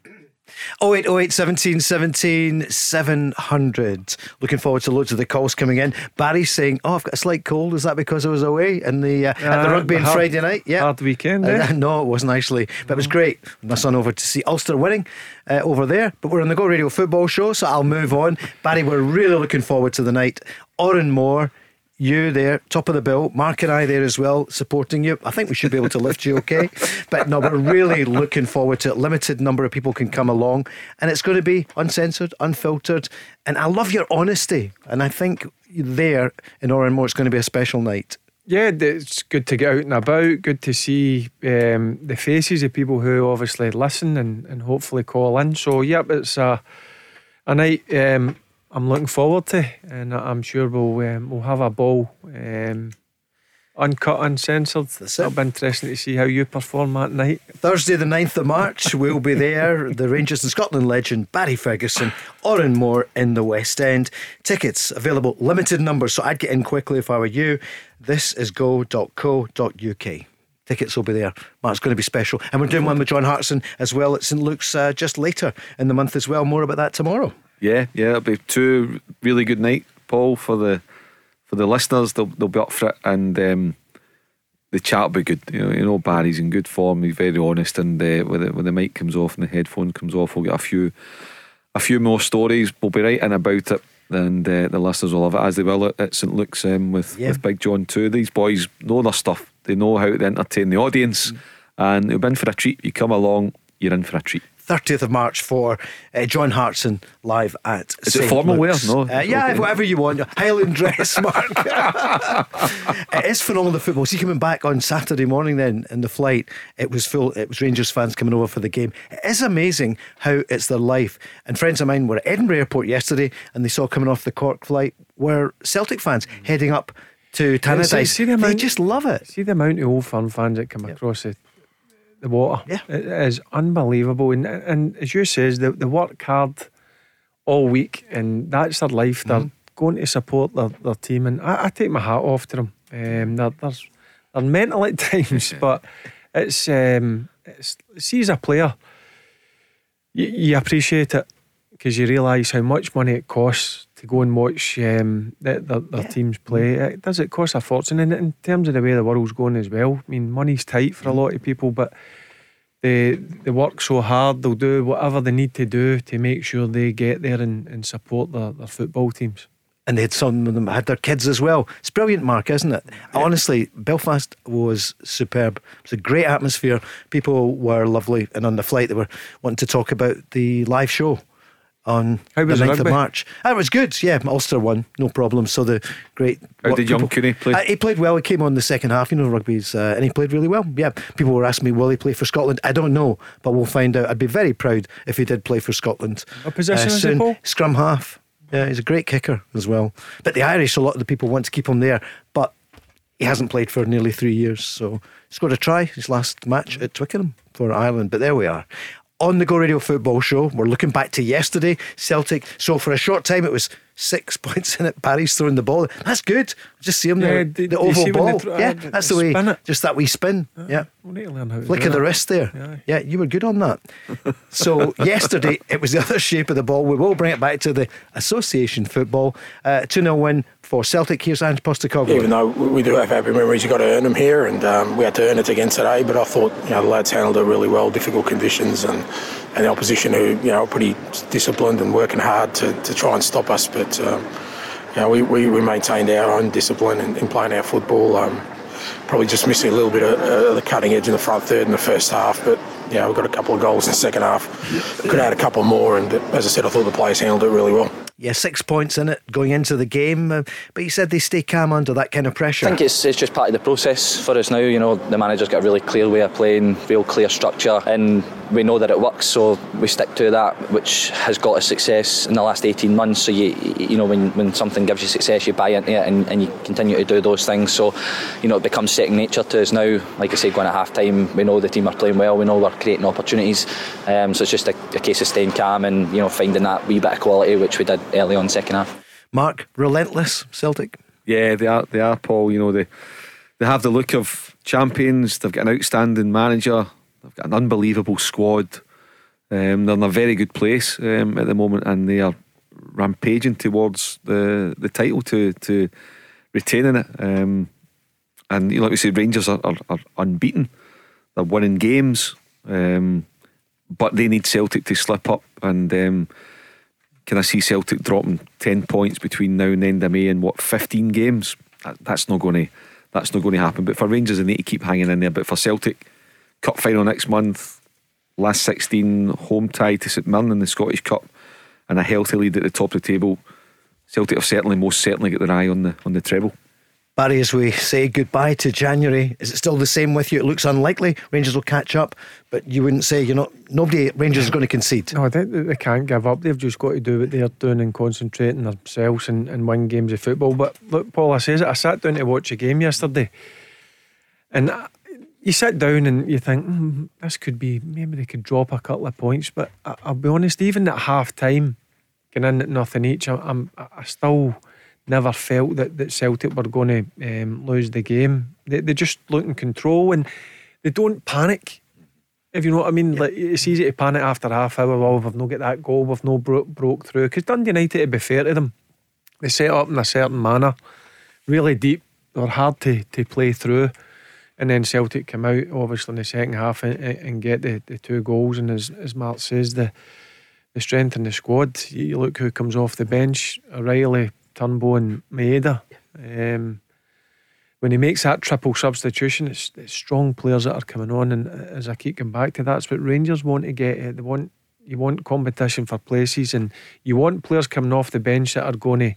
S3: 0808 17 17 700. Looking forward to loads of the calls coming in. Barry saying, Oh, I've got a slight cold. Is that because I was away in the uh, uh, at the uh, rugby on Friday night?
S4: Yeah. Hard weekend, eh?
S3: uh, No, it wasn't actually. But it was great. My son over to see Ulster winning uh, over there. But we're on the Go Radio football show, so I'll move on. Barry, we're really looking forward to the night Oran Mor, you there, top of the bill. Mark and I there as well, supporting you. I think we should be able to lift you okay. But no, we're really looking forward to it. Limited number of people can come along, and it's going to be uncensored, unfiltered. And I love your honesty. And I think there in Oran Mor, it's going to be a special night.
S4: Yeah, it's good to get out and about. Good to see um, the faces of people who obviously listen and, and hopefully call in. So, yep, it's a, a night. Um, I'm looking forward to, and I'm sure we'll um, we'll have a ball, um, uncut, uncensored. It'll be interesting to see how you perform that night.
S3: Thursday, the 9th of March, we'll be there. The Rangers and Scotland legend Barry Ferguson, Oran Mor in the West End. Tickets available, limited numbers, so I'd get in quickly if I were you. This is go.co.uk. Tickets will be there. Mark's going to be special. And we're doing one with John Hartson as well at St Luke's uh, just later in the month as well. More about that tomorrow.
S5: Yeah, yeah, it'll be two really good night, Paul, for the for the listeners. They'll they'll be up for it, and um, the chat will be good. You know, you know Barry's in good form. He's very honest, and uh, when the when the mic comes off and the headphone comes off, we'll get a few a few more stories. We'll be writing about it. And uh, the listeners will love it as they will at, at St Luke's um, with, yeah. with Big John too. These boys know their stuff. They know how to entertain the audience, mm. and you've been for a treat. You come along, you're in for a treat.
S3: 30th of March for uh, John Hartson live at.
S5: Is St. it formal wear? No.
S3: Uh, yeah, okay. whatever you want. Highland dress, Mark. it is phenomenal the football. See, coming back on Saturday morning then in the flight, it was full. It was Rangers fans coming over for the game. It is amazing how it's their life. And friends of mine were at Edinburgh Airport yesterday, and they saw coming off the Cork flight were Celtic fans heading up to Tannadice. See, the amount, they just love it.
S4: See the amount of old firm fans that come yep. across it the water. Yeah. It is unbelievable. And, and as you says, they, they work hard all week and that's their life. They're mm-hmm. going to support their, their team. And I, I, take my hat off to them. Um, they're, they're, they're mental at times, but it's, um, it's see as a player, you, you appreciate it because you realise how much money it costs to go and watch um, their, their, their yeah. teams play. It does it cost a fortune, and in terms of the way the world's going as well. I mean, money's tight for a lot of people, but they they work so hard. They'll do whatever they need to do to make sure they get there and, and support their, their football teams.
S3: And they had some of them had their kids as well. It's brilliant, Mark, isn't it? Yeah. Honestly, Belfast was superb. It was a great atmosphere. People were lovely, and on the flight they were wanting to talk about the live show on
S4: How
S3: the
S4: 9th
S3: of March. Ah, it was good, yeah. Ulster won, no problem. So the great.
S5: How did young Cooney play? Uh,
S3: he played well. He came on the second half, you know, rugby's, uh, and he played really well. Yeah, people were asking me, will he play for Scotland? I don't know, but we'll find out. I'd be very proud if he did play for Scotland.
S4: What position uh, is Paul?
S3: Scrum half. Yeah, he's a great kicker as well. But the Irish, a lot of the people want to keep him there, but he hasn't played for nearly three years. So he's got to try his last match at Twickenham for Ireland. But there we are on the Go Radio Football Show. We're looking back to yesterday, Celtic. So for a short time, it was six points in it. Barry's throwing the ball. That's good. Just see him there. the, the oval ball. Th- yeah, uh, that's the way. It. Just that wee spin. Uh, yeah. Flick of the wrist there. Yeah. yeah, you were good on that. so yesterday, it was the other shape of the ball. We will bring it back to the association football. Uh, 2 0 win for Celtic. Here's Ange Postecoglou.
S2: Even though we do have happy memories, you've got to earn them here, and um, we had to earn it again today. But I thought you know, the lads handled it really well, difficult conditions, and, and the opposition who you know are pretty disciplined and working hard to, to try and stop us. But um, you know, we, we, we, maintained our own discipline in, in playing our football. Um, probably just missing a little bit of uh, the cutting edge in the front third in the first half, but yeah, we got a couple of goals in the second half. Could have had a couple more, and as I said, I thought the players handled it really well
S3: yeah, six points in it going into the game. Uh, but you said they stay calm under that kind of pressure.
S6: I think it's, it's just part of the process for us now. You know, the manager's got a really clear way of playing, real clear structure, and we know that it works, so we stick to that, which has got us success in the last 18 months. So you you know when, when something gives you success, you buy into it and, and you continue to do those things. So you know it becomes second nature to us now. Like I say, going at half time, we know the team are playing well. We know we're creating opportunities. Um, so it's just a, a case of staying calm and you know finding that wee bit of quality, which we did early on second half.
S3: Mark, relentless Celtic.
S5: Yeah, they are. They are, Paul. You know they they have the look of champions. They've got an outstanding manager. They've got an unbelievable squad. Um, they're in a very good place um, at the moment, and they are rampaging towards the the title to to retaining it. Um, and you know, like we said, Rangers are, are, are unbeaten. They're winning games, um, but they need Celtic to slip up and um, can I see Celtic dropping ten points between now and the end of May and what fifteen games? That, that's not going to that's not going to happen. But for Rangers, they need to keep hanging in there. But for Celtic, cup final next month, last sixteen home tie to St Mirren in the Scottish Cup, and a healthy lead at the top of the table. Celtic have certainly most certainly got their eye on the on the treble.
S3: Barry, as we say goodbye to January, is it still the same with you? It looks unlikely Rangers will catch up, but you wouldn't say you're not. Nobody Rangers is going to concede.
S4: No, they, they can't give up. They've just got to do what they're doing and concentrate on themselves and, and win games of football. But look, Paul, I says it. I sat down to watch a game yesterday, and you sit down and you think mm, this could be maybe they could drop a couple of points. But I, will be honest, even at half time, getting in at nothing each, I, I'm I still never felt that, that Celtic were going to um, lose the game. They, they just look in control and they don't panic. If you know what I mean, like it's easy to panic after half hour. Well, we've not got that goal, we've no bro- broke through. Because Dundee United, to be fair to them, they set up in a certain manner, really deep. They're hard to, to play through. And then Celtic come out, obviously, in the second half and, and get the, the two goals. And as, as Mark says, the the strength in the squad. You look who comes off the bench. O'Riley, Turnbull and Maeda. Um, when he makes that triple substitution, it's, it's, strong players that are coming on, and as I keep coming back to that, that's what Rangers want to get. They want you want competition for places, and you want players coming off the bench that are going to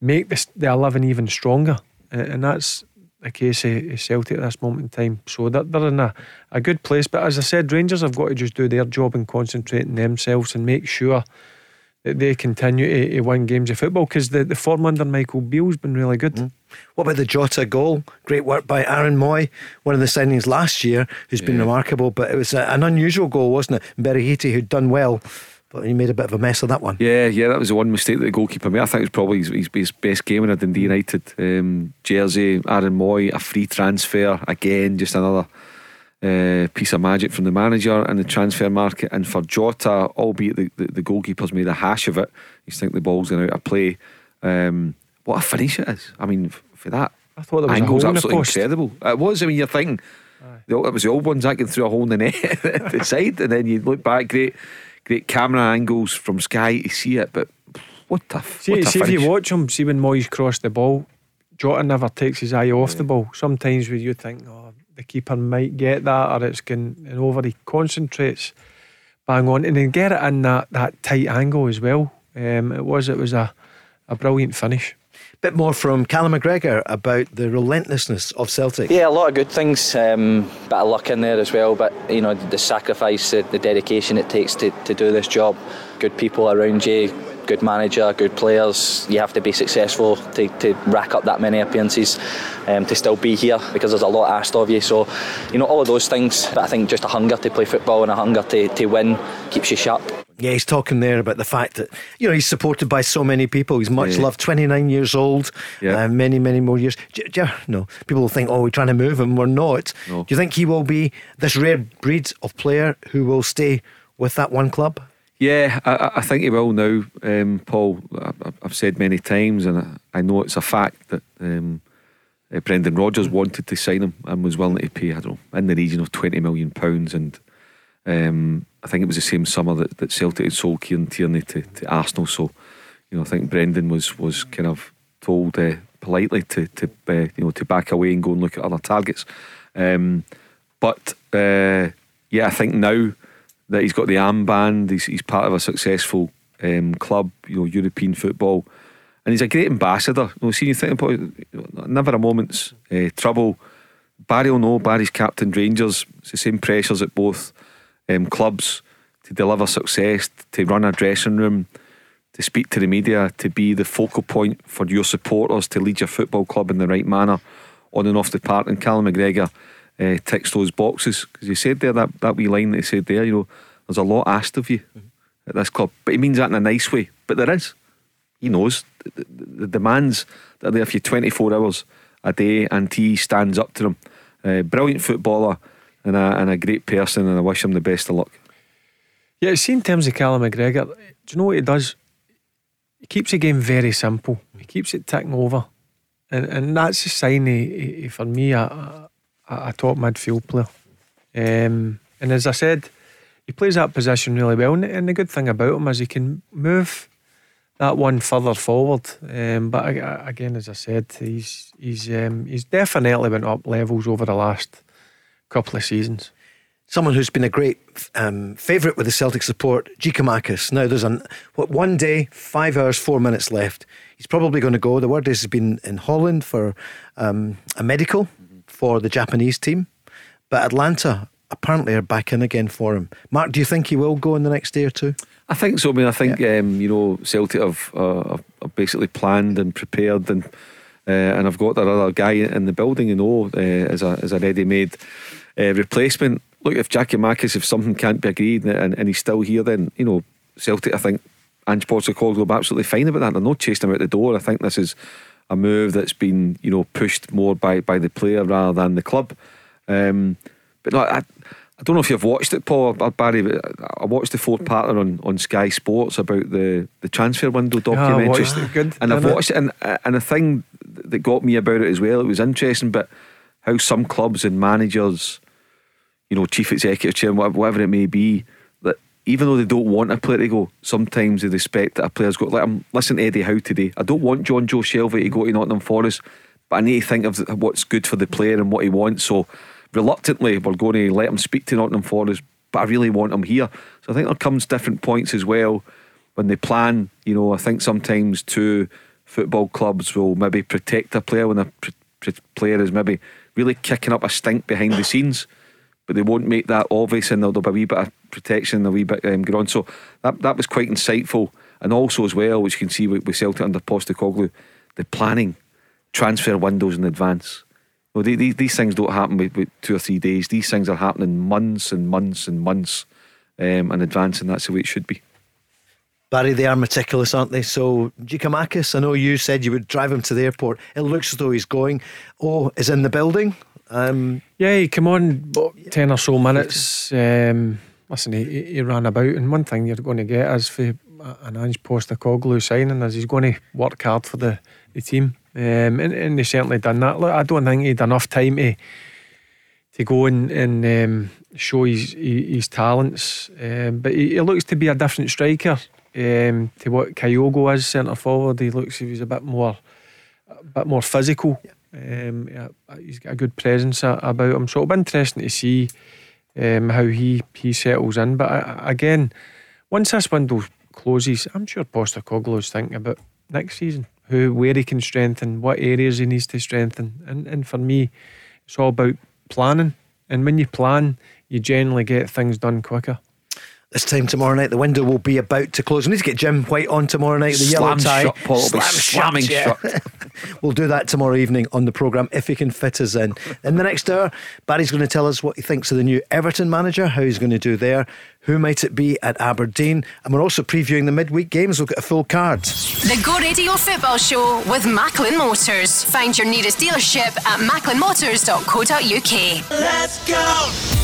S4: make the, the eleven even stronger, and that's the case of Celtic at this moment in time. So they're, they're in a, a good place. But as I said, Rangers have got to just do their job and concentrate on themselves and make sure that they continue to, to win games of football because the, the form under Michael Beale's been really good. Mm.
S3: What about the Jota goal? Great work by Aaron Mooy, one of the signings last year, who's yeah. been remarkable. But it was a, an unusual goal, wasn't it? Birighitti, who'd done well, but he made a bit of a mess of that one.
S5: Yeah, yeah, that was the one mistake that the goalkeeper made. I think it was probably his, his best game in a Dundee United um, jersey. Aaron Mooy, a free transfer again, just another uh, piece of magic from the manager and the transfer market. And for Jota, albeit the, the, the goalkeeper's made a hash of it, you think the ball's going out of play. Um, what a finish it is! I mean, for that,
S4: I thought that was
S5: angle's
S4: absolutely
S5: incredible. It was. I mean, you're thinking it was the old ones that getting through a hole in the net at the side, and then you look back, great, great camera angles from Sky to see it. But what a
S4: see,
S5: what a
S4: see
S5: if
S4: you watch him, see when Moyes crossed the ball, Jota never takes his eye off yeah. the ball. Sometimes when you think, oh, the keeper might get that or it's going and over. He concentrates bang on and then get it in that, that tight angle as well. Um, it was it was a, a brilliant finish.
S3: Bit more from Callum McGregor about the relentlessness of Celtic.
S6: Yeah, a lot of good things. Um, bit of luck in there as well, but you know the sacrifice, the, the dedication it takes to, to do this job. Good people around you, good manager, good players. You have to be successful to, to rack up that many appearances um, to still be here because there's a lot asked of you. So, you know, all of those things. But I think just a hunger to play football and a hunger to, to win keeps you sharp.
S3: Yeah, he's talking there about the fact that you know he's supported by so many people. He's much yeah. loved. Twenty nine years old. Yeah. Uh, many many more years. no, people will think, oh, we're trying to move him. We're not. No. Do you think he will be this rare breed of player who will stay with that one club?
S5: Yeah, I, I think he will now, um, Paul. I, have said many times, and I, know it's a fact that um, uh, Brendan Rodgers wanted to sign him and was willing to pay, I don't know, in the region of twenty million pounds. And um, I think it was the same summer that, that Celtic had sold Kieran Tierney to, to Arsenal. So, you know, I think Brendan was was kind of told uh, politely to to uh, you know to back away and go and look at other targets. Um, but uh, yeah, I think now that he's got the armband. He's, he's part of a successful um, club, you know, European football, and he's a great ambassador. You know, see, you think about never a moment's uh, trouble. Barry will know Barry's captain Rangers. It's the same pressures at both um, clubs to deliver success, to run a dressing room, to speak to the media, to be the focal point for your supporters, to lead your football club in the right manner on and off the park. And Callum McGregor uh, ticks those boxes because he said there that that wee line that he said there. You know, there's a lot asked of you mm-hmm. at this club, but he means that in a nice way. But there is. He knows the, the, the demands that are there for you 24 hours a day, and he stands up to them. Uh, brilliant footballer and a, and a great person, and I wish him the best of luck.
S4: Yeah, see, in terms of Callum McGregor, do you know what he does? He keeps the game very simple. He keeps it ticking over, and and that's a sign he, he, for me a, a, top midfield player. Um, and as I said, he plays that position really well. And the good thing about him is he can move that one further forward. Um, but again, as I said, he's he's um, he's definitely went up levels over the last couple of seasons.
S3: Someone who's been a great um, favourite with the Celtic support, Giakoumakis. Now there's an what one day, five hours, four minutes left. He's probably going to go. The word is he's been in Holland for um, a medical for the Japanese team, but Atlanta apparently are back in again for him. Mark, do you think he will go in the next day or two?
S5: I think so. I mean, I think yeah. um, you know Celtic have, uh, have basically planned and prepared, and uh, and I've got that other guy in the building, you know, uh, as a as a ready-made uh, replacement. Look, if Giakoumakis, if something can't be agreed and, and he's still here, then you know Celtic. I think Ange Postecoglou will be absolutely fine about that. They're not chasing him out the door. I think this is a move that's been you know pushed more by by the player rather than the club. Um, but no, I, I don't know if you've watched it, Paul or Barry. I watched the fourth partner on, on Sky Sports about the, the transfer window documentary.
S4: Yeah, good,
S5: and I've watched it, and and the thing that got me about it as well, it was interesting, but how some clubs and managers, you know, chief executive chair, whatever it may be, even though they don't want a player to go, sometimes they respect that a player's got. Like I'm listen to Eddie Howe today. I don't want Jonjo Shelvey to go to Nottingham Forest, but I need to think of what's good for the player and what he wants. So reluctantly we're going to let him speak to Nottingham Forest, but I really want him here. So I think there comes different points as well when they plan. You know, I think sometimes two football clubs will maybe protect a player when a player is maybe really kicking up a stink behind the scenes, but they won't make that obvious and there'll be a wee bit of protection, a wee bit um, going on. So that that was quite insightful, and also as well, which you can see with, with Celtic under Postecoglou, the planning transfer windows in advance. Well, they, they, these things don't happen with, with, two or three days. These things are happening months and months and months um, in advance, and that's the way it should be.
S3: Barry, they are meticulous, aren't they? So, Giakoumakis, I know you said you would drive him to the airport. It looks as though he's going. Oh, is in the building. Um,
S4: yeah, he came on 10 or so minutes. Um, listen, he, he ran about, and one thing you're going to get is for an Ange Postecoglou signing is he's going to work hard for the, the team. Um, and, and he certainly done that. Look, I don't think he'd enough time to to go and, and um, show his his talents. Um, but he, he, looks to be a different striker um, to what Kyogo is centre forward. He looks he's a bit more a bit more physical. Um, he's got a good presence about him. So it'll be interesting to see um, how he he settles in. But uh, again, once this window closes, I'm sure Postecoglou's thinking about next season who where he can strengthen, what areas he needs to strengthen. And and for me, it's all about planning. And when you plan, you generally get things done quicker.
S3: This time tomorrow night, the window will be about to close. We need to get Jim White on tomorrow night. The
S5: Slam
S3: yellow tie,
S5: shut, Paul. Slam slamming shut.
S3: Yeah. we'll do that tomorrow evening on the programme if he can fit us in. In the next hour, Barry's going to tell us what he thinks of the new Everton manager, how he's going to do there, who might it be at Aberdeen, and we're also previewing the midweek games. We'll get a full card.
S1: The Go Radio Football Show with Macklin Motors. Find your nearest dealership at macklinmotors.co.uk. Let's go.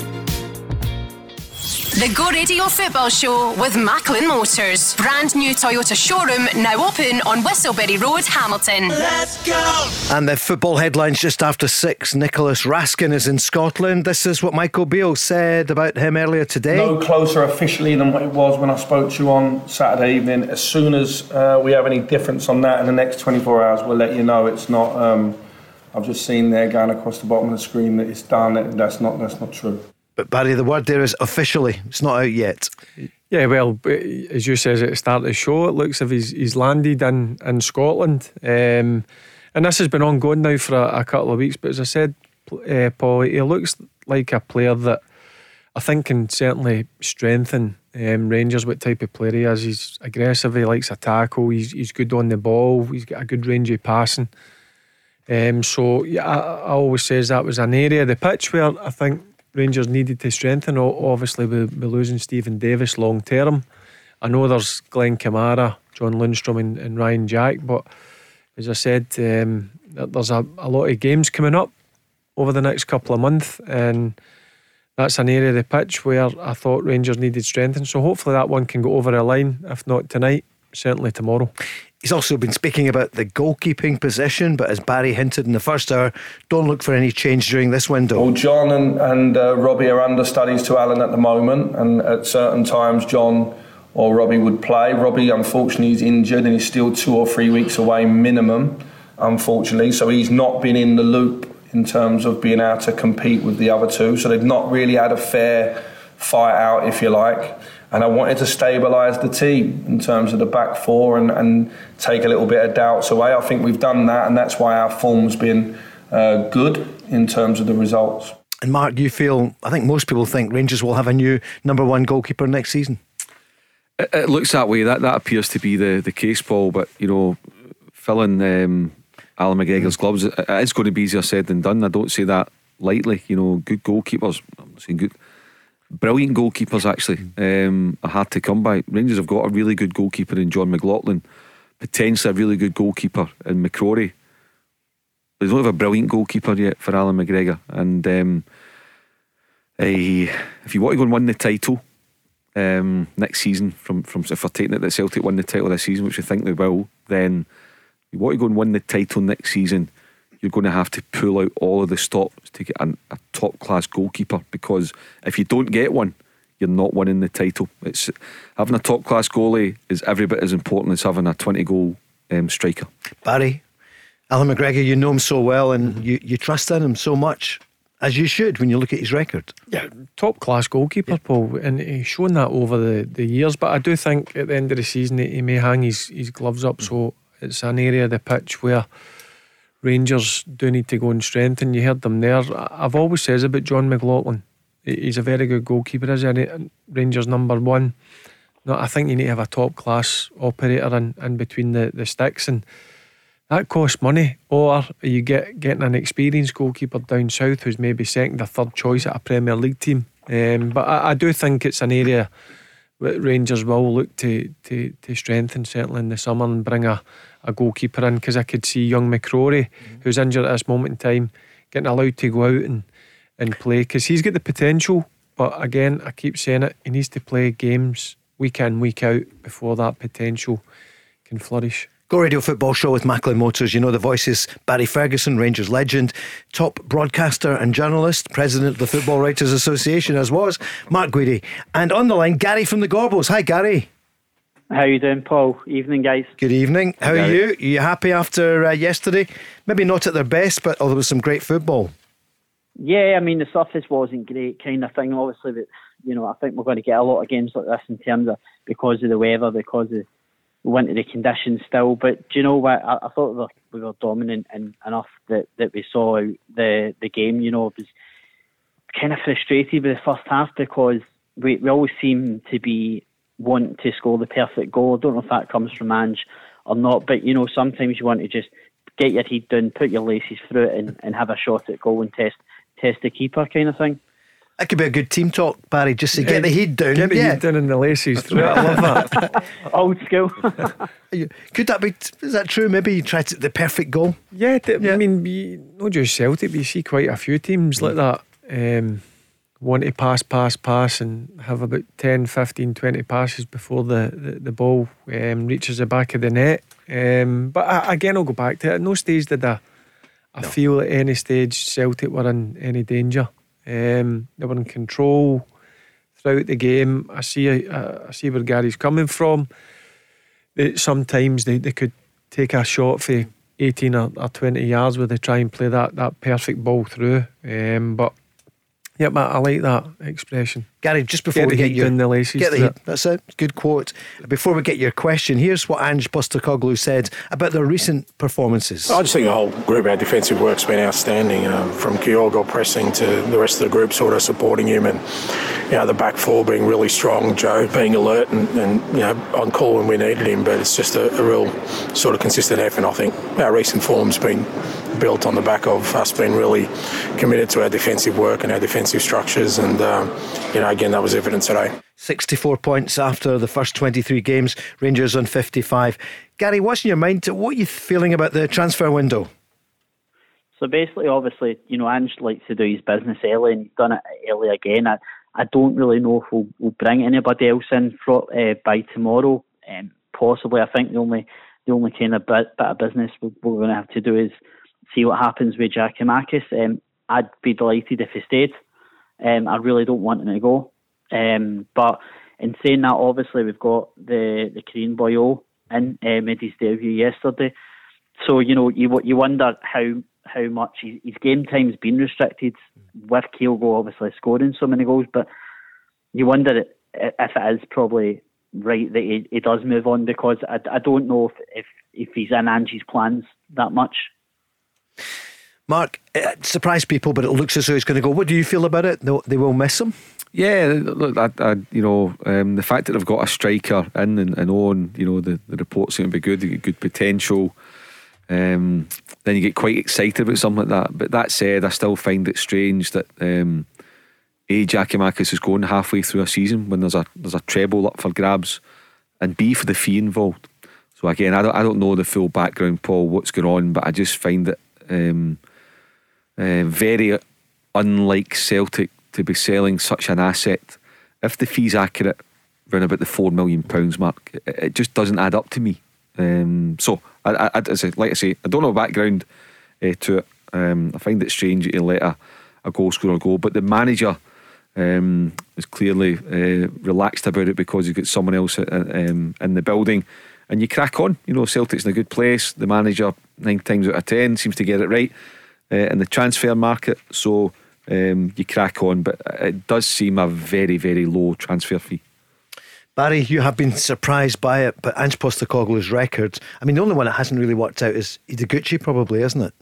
S1: The Go Radio Football Show with Macklin Motors. Brand new Toyota showroom now open on Whistleberry Road, Hamilton. Let's
S3: go! And the football headlines just after six. Nicolas Raskin is in Scotland. This is what Michael Beale said about him earlier today.
S7: No closer officially than what it was when I spoke to you on Saturday evening. As soon as uh, we have any difference on that in the next 24 hours, we'll let you know. It's not. Um, I've just seen there going across the bottom of the screen that it's done. That's not. That's not true.
S3: But Barry, the word there is officially. It's not out yet.
S4: Yeah, well, as you says at the start of the show, it looks as if he's, he's landed in, in Scotland. Um, and this has been ongoing now for a, a, couple of weeks. But as I said, uh, Paul, he looks like a player that I think can certainly strengthen um, Rangers. What type of player he is? He's aggressive. He likes a tackle. He's he's good on the ball. He's got a good range of passing. Um, so yeah, I, I always says that was an area of the pitch where I think Rangers needed to strengthen. Obviously, we're, losing Stephen Davis long term. I know there's Glenn Kamara, John Lundstram, and, and Ryan Jack, but as I said, um, there's a, a lot of games coming up over the next couple of months, and that's an area of the pitch where I thought Rangers needed strengthening. So hopefully that one can go over a line, if not tonight, certainly tomorrow.
S3: He's also been speaking about the goalkeeping position, but as Barry hinted in the first hour, don't look for any change during this window.
S7: Well, John and, and uh, Robbie are understudies to Alan at the moment, and at certain times, John or Robbie would play. Robbie, unfortunately, is injured and he's still two or three weeks away minimum, unfortunately, so he's not been in the loop in terms of being able to compete with the other two. So they've not really had a fair fight out, if you like. And I wanted to stabilise the team in terms of the back four and, and take a little bit of doubts away. I think we've done that, and that's why our form's been uh, good in terms of the results.
S3: And Mark, do you feel, I think most people think Rangers will have a new number one goalkeeper next season.
S5: It, it looks that way. That that appears to be the, the case, Paul. But, you know, filling um, Alan McGregor's gloves. It's going to be easier said than done. I don't say that lightly. You know, good goalkeepers. I'm saying good, brilliant goalkeepers actually um, are hard to come by. Rangers have got a really good goalkeeper in John McLaughlin, potentially a really good goalkeeper in McCrorie. They don't have a brilliant goalkeeper yet for Alan McGregor. And um, uh, if you want to go and win the title um, next season, from from if we're taking it that Celtic win the title this season, which I think they will, then you want to go and win the title next season, you're going to have to pull out all of the stops to get an, a top class goalkeeper because if you don't get one, you're not winning the title. It's having a top class goalie is every bit as important as having a 20 goal um, striker.
S3: Barry, Alan McGregor, you know him so well and you, you trust in him so much. As you should when you look at his record.
S4: Yeah, top class goalkeeper, yeah. Paul, and he's shown that over the, the years. But I do think at the end of the season he may hang his, his gloves up. Mm. So it's an area of the pitch where Rangers do need to go and strengthen. You heard them there. I've always said about John McLaughlin. He's a very good goalkeeper, is he? Rangers number one. No, I think you need to have a top class operator in, in between the, the sticks and that costs money. Or you get getting an experienced goalkeeper down south who's maybe second or third choice at a Premier League team. Um, but I, I do think it's an area that Rangers will look to, to, to strengthen certainly in the summer and bring a, a goalkeeper in because I could see young McCrorie, mm-hmm. who's injured at this moment in time, getting allowed to go out and, and play because he's got the potential. But again, I keep saying it, he needs to play games week in, week out before that potential can flourish.
S3: Go Radio Football Show with Macklin Motors. You know the voices Barry Ferguson, Rangers legend, top broadcaster and journalist, president of the Football Writers Association, as was Mark Guidi. And on the line, Gary from the Gorbals. Hi, Gary.
S11: How you doing, Paul? Evening, guys.
S3: Good evening. How are you? Are you happy after uh, yesterday? Maybe not at their best, but although there was some great football.
S11: Yeah, I mean the surface wasn't great, kind of thing. Obviously, but you know, I think we're going to get a lot of games like this in terms of because of the weather, because of winter the conditions still. But do you know what? I, I thought we were, we were dominant and enough that, that we saw the the game. You know, it was kind of frustrated with the first half because we, we always seem to be wanting to score the perfect goal. I don't know if that comes from Ange or not, but you know, sometimes you want to just get your head down, put your laces through it, and, and have a shot at goal and test test the keeper kind of thing.
S3: That could be a good team talk, Barry, just to get the head down.
S4: Get the yeah. head down in the laces through it. I love that.
S11: Old school.
S3: could that be, is that true? Maybe you try to the perfect goal?
S4: Yeah, yeah. I mean, you, not just Celtic, but you see quite a few teams like that. Um, want to pass, pass, pass, and have about 10, 15, 20 passes before the, the, the ball um, reaches the back of the net. Um, but I, again, I'll go back to it. At no stage did I, I no. feel at any stage Celtic were in any danger. Um, they were in control throughout the game. I see, uh, I see where Gary's coming from. It, sometimes they, they could take a shot for 18 or, or 20 yards where they try and play that, that perfect ball through. Um, but yeah, but I like that expression.
S3: Gary, just before
S4: get
S3: we get
S4: your
S3: in
S4: the laces,
S3: get the heat. That's a good quote. Before we get your question, here's what Ange Postecoglou said about their recent performances.
S2: I just think the whole group, our defensive work's been outstanding. Um, from Kyogo pressing to the rest of the group, sort of supporting him, and you know the back four being really strong. Joe being alert and, and you know on call when we needed him. But it's just a, a real sort of consistent effort. I think our recent form's been built on the back of us being really committed to our defensive work and our defensive structures. And, um, you know, again, that was evident today.
S3: 64 points after the first 23 games, Rangers on 55. Gary, what's in your mind? What are you feeling about the transfer window?
S11: So basically, obviously, you know, Ange likes to do his business early and he's done it early again. I, I don't really know if we'll, we'll bring anybody else in for, uh, by tomorrow. Um, possibly, I think the only the only kind of bit, bit of business we're, we're going to have to do is see what happens with Giakoumakis. Um, I'd be delighted if he stayed. Um, I really don't want him to go. Um, but in saying that, obviously we've got the the Korean boy O in uh, made his debut yesterday. So you know you you wonder how how much his, his game time's been restricted with Kyogo obviously scoring so many goals, but you wonder if it is probably right that he, he does move on because I, I don't know if, if if he's in Angie's plans that much.
S3: Mark, it surprised people, but it looks as though he's going to go. What do you feel about it? They will miss him.
S5: Yeah, look, I, I, you know, um, the fact that they've got a striker in and, and on, you know, the, the reports seem to be good. They get good potential. Um, then you get quite excited about something like that. But that said, I still find it strange that um, A. Giakoumakis is going halfway through a season when there's a there's a treble up for grabs, and B for the fee involved. So again, I don't I don't know the full background, Paul, what's going on, but I just find it um, uh, very unlike Celtic to be selling such an asset. If the fee's accurate, around about the four million pounds mark, it, just doesn't add up to me. Um, so, I, I, I, like I say, I don't know background uh, to it. Um, I find it strange to let a, a goal scorer go, but the manager um, is clearly uh, relaxed about it because he's got someone else uh, um, in the building. And you crack on. You know, Celtic's in a good place. The manager, nine times out of ten, seems to get it right uh, in the transfer market. So um, you crack on, but it does seem a very, very low transfer fee.
S3: Barry, you have been surprised by it, but Ange Postecoglou's record. I mean, the only one that hasn't really worked out is Ideguchi, probably, isn't it?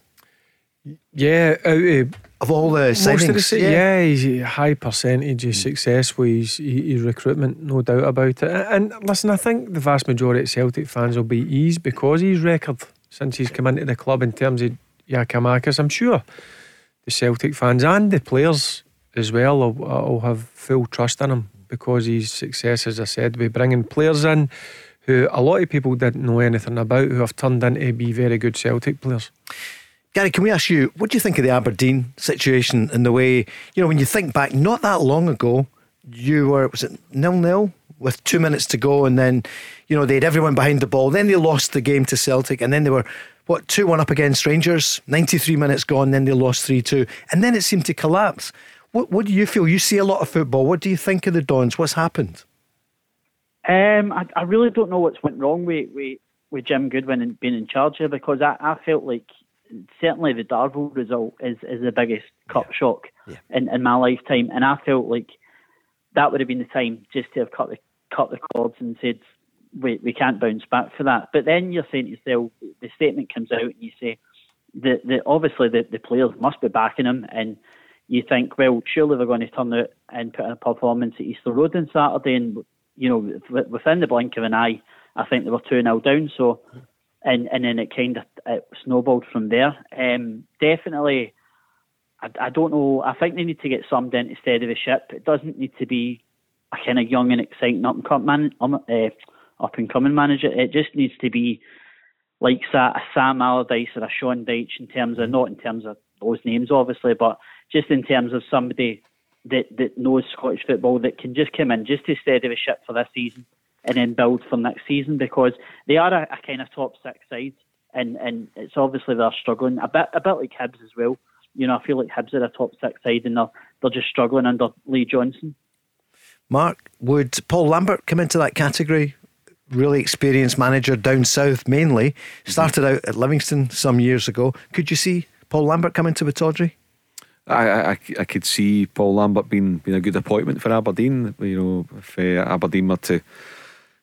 S4: Yeah, out of,
S3: of all the signings,
S4: the, yeah. yeah, he's a high percentage of success with his, his, recruitment, no doubt about it. And, listen, I think the vast majority of Celtic fans will be eased because his record since he's come into the club in terms of Giakoumakis. I'm sure the Celtic fans and the players as well will, will have full trust in him because his success, as I said, with bringing players in who a lot of people didn't know anything about, who have turned into be very good Celtic players.
S3: Gary, can we ask you, what do you think of the Aberdeen situation and the way, you know, when you think back, not that long ago, you were, was it nil nil with two minutes to go, and then, you know, they had everyone behind the ball. Then they lost the game to Celtic, and then they were, what, 2 1 up against Rangers, 93 minutes gone, then they lost 3 2. And then it seemed to collapse. What, what do you feel? You see a lot of football. What do you think of the Dons? What's happened?
S11: Um, I, I really don't know what's went wrong with, with, with Jim Goodwin and being in charge here because I, I felt like certainly the Darvel result is, is the biggest cup yeah. shock yeah. In, in my lifetime. And I felt like that would have been the time just to have cut the cut the cords and said, we, we can't bounce back for that. But then you're saying to yourself, the statement comes out and you say that, that obviously the, the players must be backing him and you think, well, surely they're going to turn out and put in a performance at Easter Road on Saturday, and you know, within the blink of an eye, I think they were two 0 down. So, and and then it kind of it snowballed from there. Um, definitely, I, I don't know. I think they need to get summed into steady the ship. It doesn't need to be a kind of young and exciting up and coming man, um, uh, up and coming manager. It just needs to be like a Sam Allardyce or a Sean Dyche in terms of not in terms of those names, obviously, but just in terms of somebody that, that knows Scottish football that can just come in just to steady the ship for this season and then build for next season because they are a, a kind of top six side and, and it's obviously they're struggling a bit a bit like Hibs as well. You know, I feel like Hibs are a top six side and they're they're just struggling under Lee Johnson.
S3: Mark, would Paul Lambert come into that category? Really experienced manager down south mainly. Started out at Livingston some years ago. Could you see Paul Lambert come into Tawdry?
S5: I, I, I could see Paul Lambert being being a good appointment for Aberdeen. You know, if uh, Aberdeen were to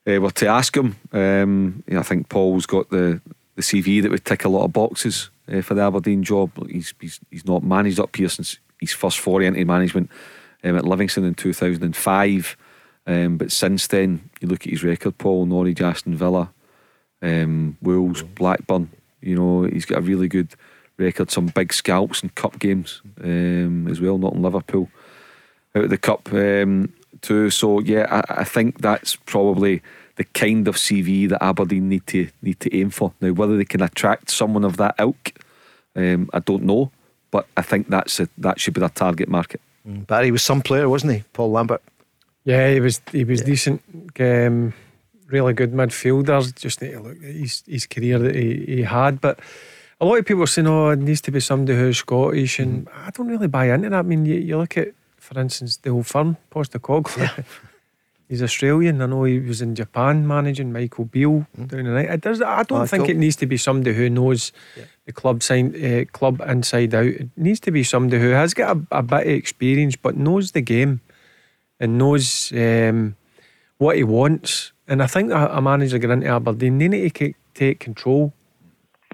S5: uh, were to ask him, um, you know, I think Paul's got the, the CV that would tick a lot of boxes uh, for the Aberdeen job. He's, he's he's not managed up here since his first foray into management um, at Livingston in two thousand and five. Um, but since then, you look at his record: Paul, Norwich, Aston Villa, um, Wolves, Blackburn. You know, he's got a really good record some big scalps and cup games um, as well, not in Liverpool out of the cup um, too. So yeah, I, I, think that's probably the kind of CV that Aberdeen need to need to aim for. Now, whether they can attract someone of that ilk, um, I don't know, but I think that's a, that should be their target market.
S3: Mm, Barry was some player, wasn't he, Paul Lambert?
S4: Yeah, he was. He was yeah. decent. Um, really good midfielder. Just need to look at his, his career that he, he had. But a lot of people are saying, oh, it needs to be somebody who's Scottish. And mm. I don't really buy into that. I mean, you, you look at, for instance, the old firm, Postecoglou. Yeah. He's Australian. I know he was in Japan managing Michael Beale mm. down the night. It does, I don't oh, think it needs to be somebody who knows yeah. the club sign, uh, club inside out. It needs to be somebody who has got a, a bit of experience but knows the game and knows um, what he wants and I think a, manager getting into Aberdeen, they need to take control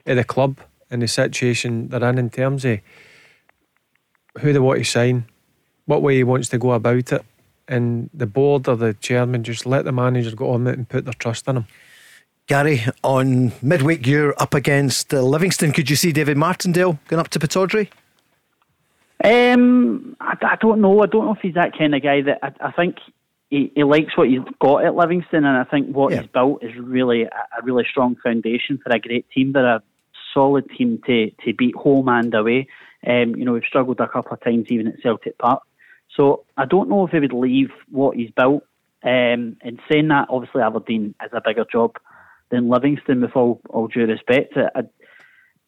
S4: of the club and the situation they're in in terms of who they want to sign, what way he wants to go about it. And the board or the chairman just let the manager go on it and put their trust in him.
S3: Gary, on midweek, you're up against uh, Livingston. Could you see David Martindale going up to Pittodrie?
S11: Um, I, I, don't know. I don't know if he's that kind of guy that I, I think he, he likes what he's got at Livingston, and I think what yeah. he's built is really a, a, really strong foundation for a great team. They're a solid team to to beat home and away. Um, you know, we've struggled a couple of times even at Celtic Park. So I don't know if he would leave what he's built. Um, and saying that, obviously Aberdeen is a bigger job than Livingston, with all, all due respect. I,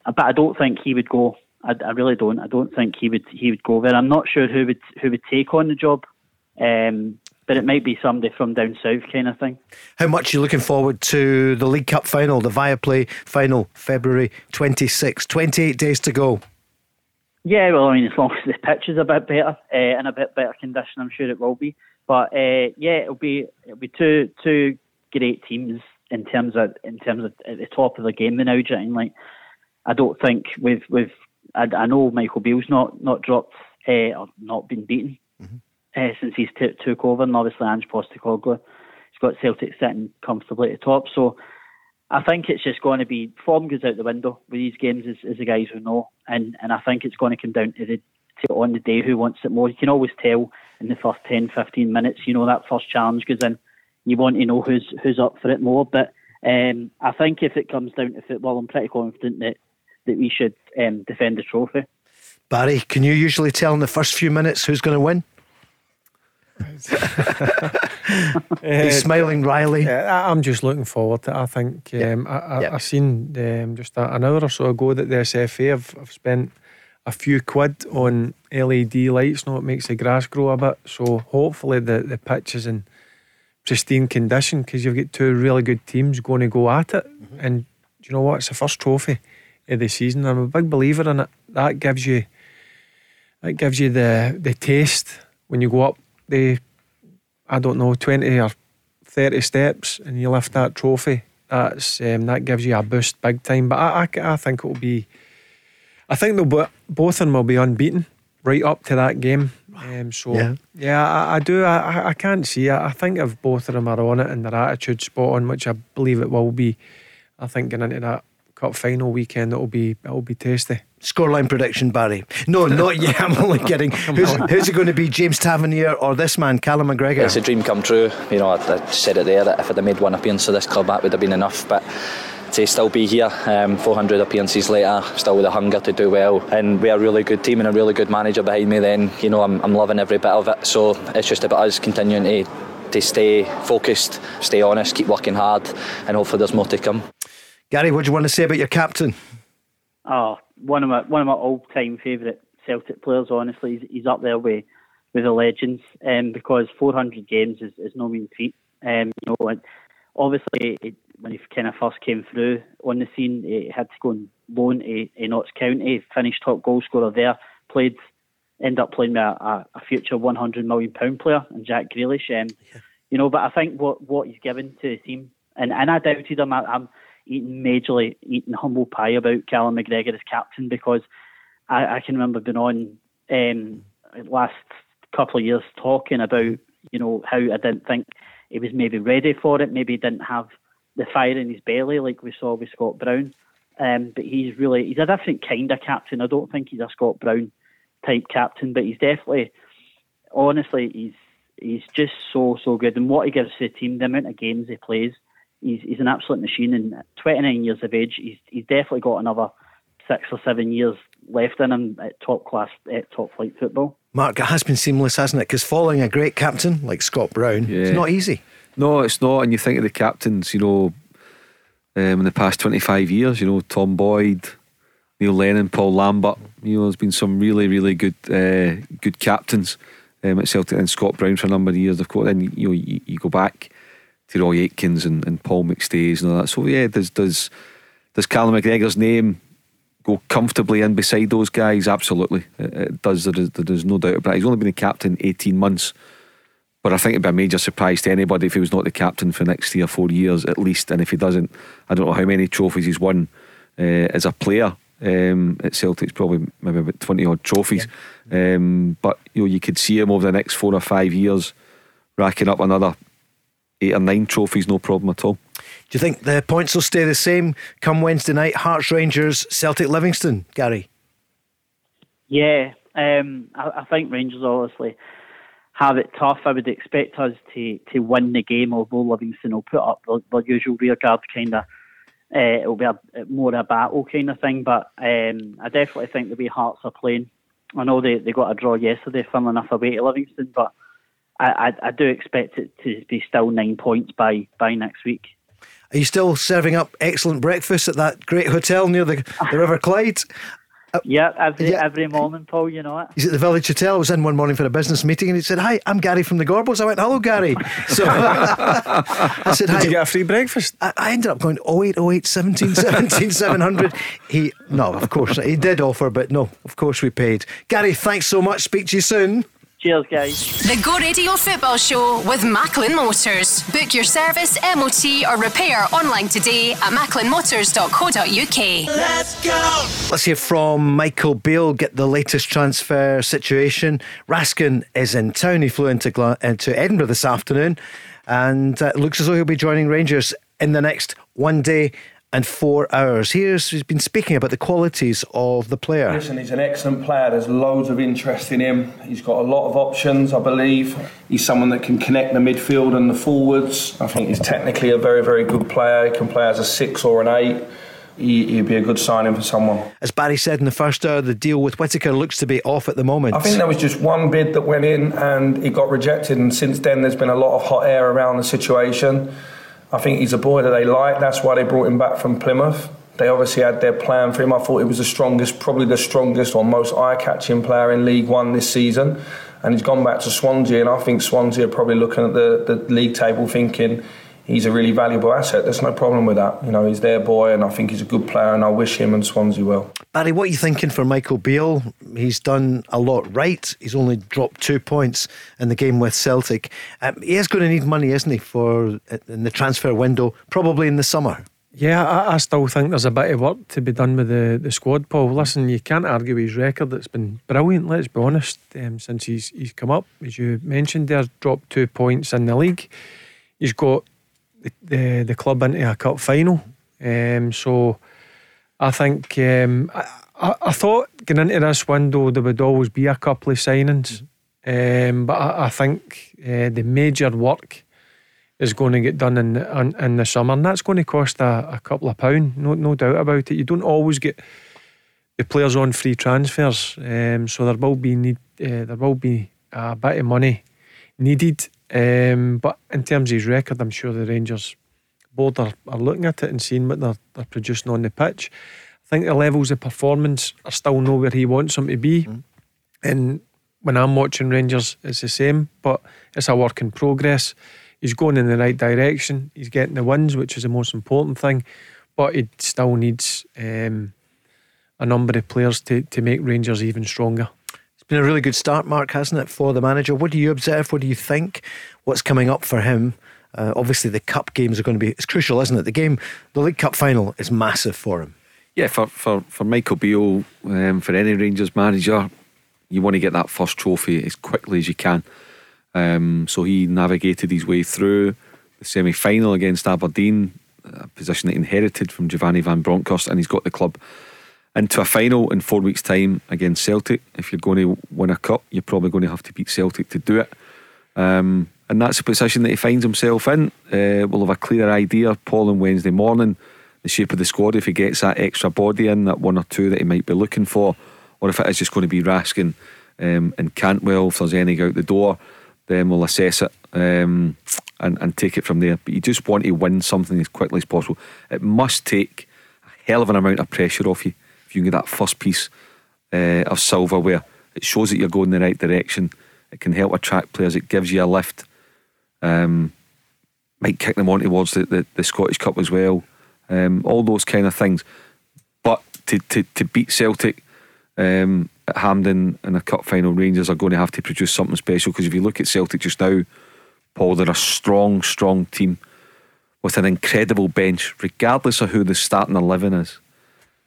S11: I, but I don't think he would go. I, I, really don't. I don't think he would he would go there. I'm not sure who would who would take on the job. Um, but it might be somebody from down south kind of thing.
S3: How much are you looking forward to the League Cup final, the Viaplay final, February 26, 28 days to go?
S11: Yeah, well, I mean, as long as the pitch is a bit better uh, in a bit better condition, I'm sure it will be. But uh, yeah, it'll be it'll be two two great teams in terms of in terms of at the top of the game now. And like, I don't think with with I, I know Michael Beale's not not dropped uh, or not been beaten. Mm-hmm uh, since he's t- took over, and obviously Ange Postecoglou, he's got Celtic sitting comfortably at the top. So I think it's just going to be form goes out the window with these games, as, as the guys will know, and and I think it's going to come down to the to on the day who wants it more. You can always tell in the first 10, 15 minutes. You know that first challenge goes in. You want to know who's who's up for it more, but. Um, I think if it comes down to football, I'm pretty confident that, that we should um, defend the trophy.
S3: Barry, can you usually tell in the first few minutes who's going to win? He's smiling, Riley.
S4: I'm just looking forward to it. I think um, I, I, I, seen um, just an hour or so ago that the SFA have, have spent a few quid on LED lights. Now it makes the grass grow a bit. So hopefully the, the pitch is in pristine condition because you've got two really good teams going to go at it. Mm-hmm. And you know what? It's the first trophy of the season. I'm a big believer in it. That gives you that gives you the the taste when you go up the, I don't know, 20 or 30 steps and you lift that trophy, that's um, that gives you a boost big time. But I, I, I think it'll be, I think they'll both of them will be unbeaten right up to that game. Um, so yeah, yeah I, I do. I, I can't see it. I think if both of them are on it and their attitude spot on, which I believe it will be, I think getting into that cup final weekend, it'll be it'll be tasty.
S3: Scoreline prediction, Barry. No, not yet. I'm only kidding. Who's, who's, it going to be, James Tavernier or this man, Callum McGregor?
S6: It's a dream come true. You know, I, I said it there that if I'd have made one appearance for this club, that would have been enough. But to still be here, um, 400 appearances later, still with a hunger to do well, and we are a really good team and a really good manager behind me. Then you know, I'm, I'm loving every bit of it. So it's just about us continuing to to stay focused, stay honest, keep working hard, and hopefully there's more to come.
S3: Gary, what do you want to say about your captain?
S11: Oh, one of my one of my all time favourite Celtic players. Honestly, he's, he's, up there with with the legends, um, because 400 games is, is no mean feat. Um, you know, and obviously it, when he kind of first came through on the scene, he had to go on loan to, to Notts County, finished top goal scorer there, played, end up playing with a, a future 100 million pound player and Jack Grealish. Um, yeah. You know, but I think what what he's given to the team, and, and I doubted him. I, I'm eating majorly eating humble pie about Callum McGregor as captain because I, I can remember being on um, last couple of years talking about you know how I didn't think he was maybe ready for it, maybe he didn't have the fire in his belly like we saw with Scott Brown. Um, but he's really he's a different kind of captain. I don't think he's a Scott Brown type captain, but he's definitely, honestly, he's he's just so so good. And what he gives to the team, the amount of games he plays, he's he's an absolute machine. And 29 years of age, he's he's definitely got another six or seven years left in him at top class, at top flight football.
S3: Mark, it has been seamless, hasn't it? Because following a great captain like Scott Brown, yeah. it's not easy.
S5: No, it's not. And you think of the captains, you know, um, in the past 25 years, you know, Tom Boyd, Neil Lennon, Paul Lambert, you know, there's been some really, really good uh, good captains um, at Celtic and Scott Brown for a number of years, of course. Then, you know, you, you go back to Roy Aitken's and, and Paul McStay's and all that. So, yeah, does, does, does Callum McGregor's name go comfortably in beside those guys? Absolutely. It, it does. There is, there is no doubt about it. He's only been a captain 18 months. But I think it'd be a major surprise to anybody if he was not the captain for the next three or four years at least. And if he doesn't, I don't know how many trophies he's won uh, as a player. Um, at Celtic's probably maybe about 20 odd trophies. Yeah. Um, but you know, you could see him over the next four or five years racking up another eight or nine trophies, no problem at all.
S3: Do you think the points will stay the same come Wednesday night? Hearts Rangers, Celtic Livingston, Gary?
S11: Yeah, um, I, I, think Rangers obviously have it tough. I would expect us to, to win the game, although Livingston will put up the, the usual rearguard kind of. Uh, it'll be a, more of a battle kind of thing, but um, I definitely think the way Hearts are playing. I know they, they got a draw yesterday, funnily enough, away to Livingston, but I, I, I do expect it to be still nine points by, by next week.
S3: Are you still serving up excellent breakfast at that great hotel near the, the River Clyde?
S11: Uh, yeah, every yeah. every morning, Paul. You know it.
S3: He's at the Village Hotel. I was in one morning for a business meeting, and he said, "Hi, I'm Gary from the Gorbals." I went, "Hello, Gary." So I
S4: said, "Hi." "Did Hi. you get a free breakfast?"
S3: I, I ended up going 08, 17, 17, 700. He no, of course he did offer, but no, of course we paid. Gary, thanks so much. Speak to you soon.
S11: Cheers, guys.
S1: The Go Radio Football Show with Macklin Motors. Book your service, MOT, or repair online today at macklinmotors.co.uk.
S3: Let's go. Let's hear from Michael Beale. Get the latest transfer situation. Raskin is in town. He flew into, Gla- into Edinburgh this afternoon, and uh, looks as though he'll be joining Rangers in the next one day and four hours. Here's he's been speaking about the qualities of the player.
S7: Listen, he's an excellent player. There's loads of interest in him. He's got a lot of options, I believe. He's someone that can connect the midfield and the forwards. I think he's technically a very, very good player. He can play as a six or an eight. He, would be a good signing for someone.
S3: As Barry said in the first hour, the deal with Whittaker looks to be off at the moment.
S7: I think there was just one bid that went in and it got rejected, and since then there's been a lot of hot air around the situation. I think he's a boy that they like. That's why they brought him back from Plymouth. They obviously had their plan for him. I thought he was the strongest, probably the strongest or most eye-catching player in League One this season. And he's gone back to Swansea, and I think Swansea are probably looking at the, the league table thinking he's a really valuable asset. There's no problem with that. You know, he's their boy, and I think he's a good player, and I wish him and Swansea well.
S3: Barry, what are you thinking for Michael Beale? He's done a lot right. He's only dropped two points in the game with Celtic. Um, he is going to need money, isn't he, for in the transfer window, probably in the summer.
S4: Yeah, I, I, still think there's a bit of work to be done with the, the squad, Paul. Listen, you can't argue with his record. It's been brilliant, let's be honest, um, since he's he's come up. As you mentioned there, dropped two points in the league. He's got the, the, club into a cup final. Um, so I think um, I, I, thought going into this window there would always be a couple of signings, um, but I, I think uh, the major work is going to get done in the, in, in the summer, and that's going to cost a, a couple of pound, no no doubt about it. You don't always get the players on free transfers, um, so there will be need uh, there will be a bit of money needed um, but in terms of his record, I'm sure the Rangers board are, are looking at it and seeing what they're, they're producing on the pitch. I think the levels of performance are still not where he wants them to be. Mm. And when I'm watching Rangers, it's the same, but it's a work in progress. He's going in the right direction. He's getting the wins, which is the most important thing. But he still needs um, a number of players to, to make Rangers even stronger.
S3: It's been a really good start, Mark, hasn't it, for the manager? What do you observe? What do you think? What's coming up for him? Uh, obviously, the cup games are going to be it's crucial, isn't it? The game, the League Cup final, is massive for him.
S5: Yeah, for for, for Michael Beale, um, for any Rangers manager, you want to get that first trophy as quickly as you can. Um, so he navigated his way through the semi final against Aberdeen, a position that he inherited from Giovanni Van Bronckhorst, and he's got the club into a final in four weeks' time against Celtic. If you're going to win a cup, you're probably going to have to beat Celtic to do it. Um, and that's the position that he finds himself in. Uh, we'll have a clearer idea, Paul, on Wednesday morning, the shape of the squad, if he gets that extra body in, that one or two that he might be looking for, or if it is just going to be Raskin um, and Cantwell, if there's any out the door, then we'll assess it um, and, and take it from there. But you just want to win something as quickly as possible. It must take a hell of an amount of pressure off you you can get that first piece uh, of silverware. It shows that you're going the right direction. It can help attract players. It gives you a lift. Um, might kick them on towards the, the, the Scottish Cup as well. Um, all those kind of things. But to, to, to beat Celtic um, at Hampden in a cup final, Rangers are going to have to produce something special because if you look at Celtic just now, Paul, they're a strong, strong team with an incredible bench, regardless of who the starting 11 is.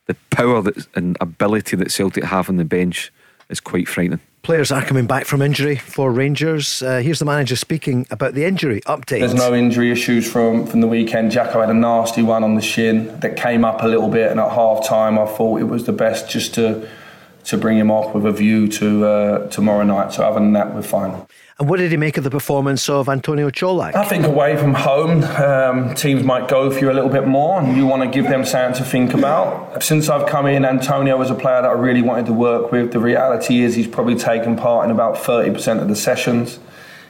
S5: The power that, and ability that Celtic have on the bench is quite frightening.
S3: Players are coming back from injury for Rangers. Uh, here's the manager speaking about the injury update.
S7: There's no injury issues from, from the weekend. Jacko had a nasty one on the shin that came up a little bit, and at half time, I thought it was the best just to to bring him off with a view to uh, tomorrow night. So other than that, we're fine.
S3: And what did he make of the performance of Antonio Čolak?
S7: I think away from home, um, teams might go for you a little bit more, and you want to give them something to think about. Since I've come in, Antonio was a player that I really wanted to work with. The reality is, he's probably taken part in about 30% of the sessions.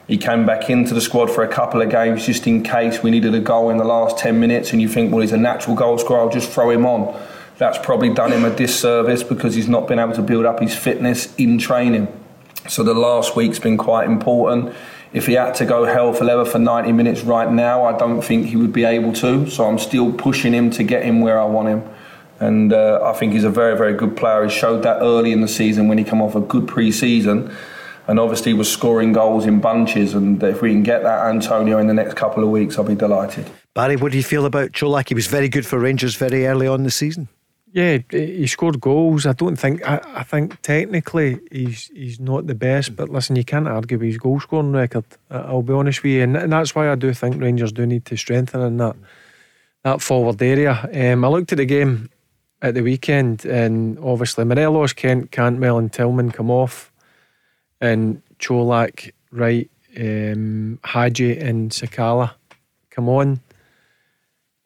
S7: He came back into the squad for a couple of games just in case we needed a goal in the last 10 minutes, and you think, well, he's a natural goal scorer, I'll just throw him on. That's probably done him a disservice because he's not been able to build up his fitness in training. So the last week's been quite important. If he had to go hell for leather for 90 minutes right now, I don't think he would be able to. So I'm still pushing him to get him where I want him. And uh, I think he's a very, very good player. He showed that early in the season when he came off a good pre-season, and obviously was scoring goals in bunches. And if we can get that Antonio in the next couple of weeks, I'll be delighted.
S3: Barry, what do you feel about Čolak? He was very good for Rangers very early on the season.
S4: Yeah, he scored goals. I don't think. I, I think technically he's he's not the best, but listen, you can't argue with his goal scoring record. I'll be honest with you, and, and that's why I do think Rangers do need to strengthen in that that forward area. Um, I looked at the game at the weekend, and obviously Morelos, Kent, Cantwell, and Tillman come off, and Čolak, Wright, um, Hagi, and Sakala come on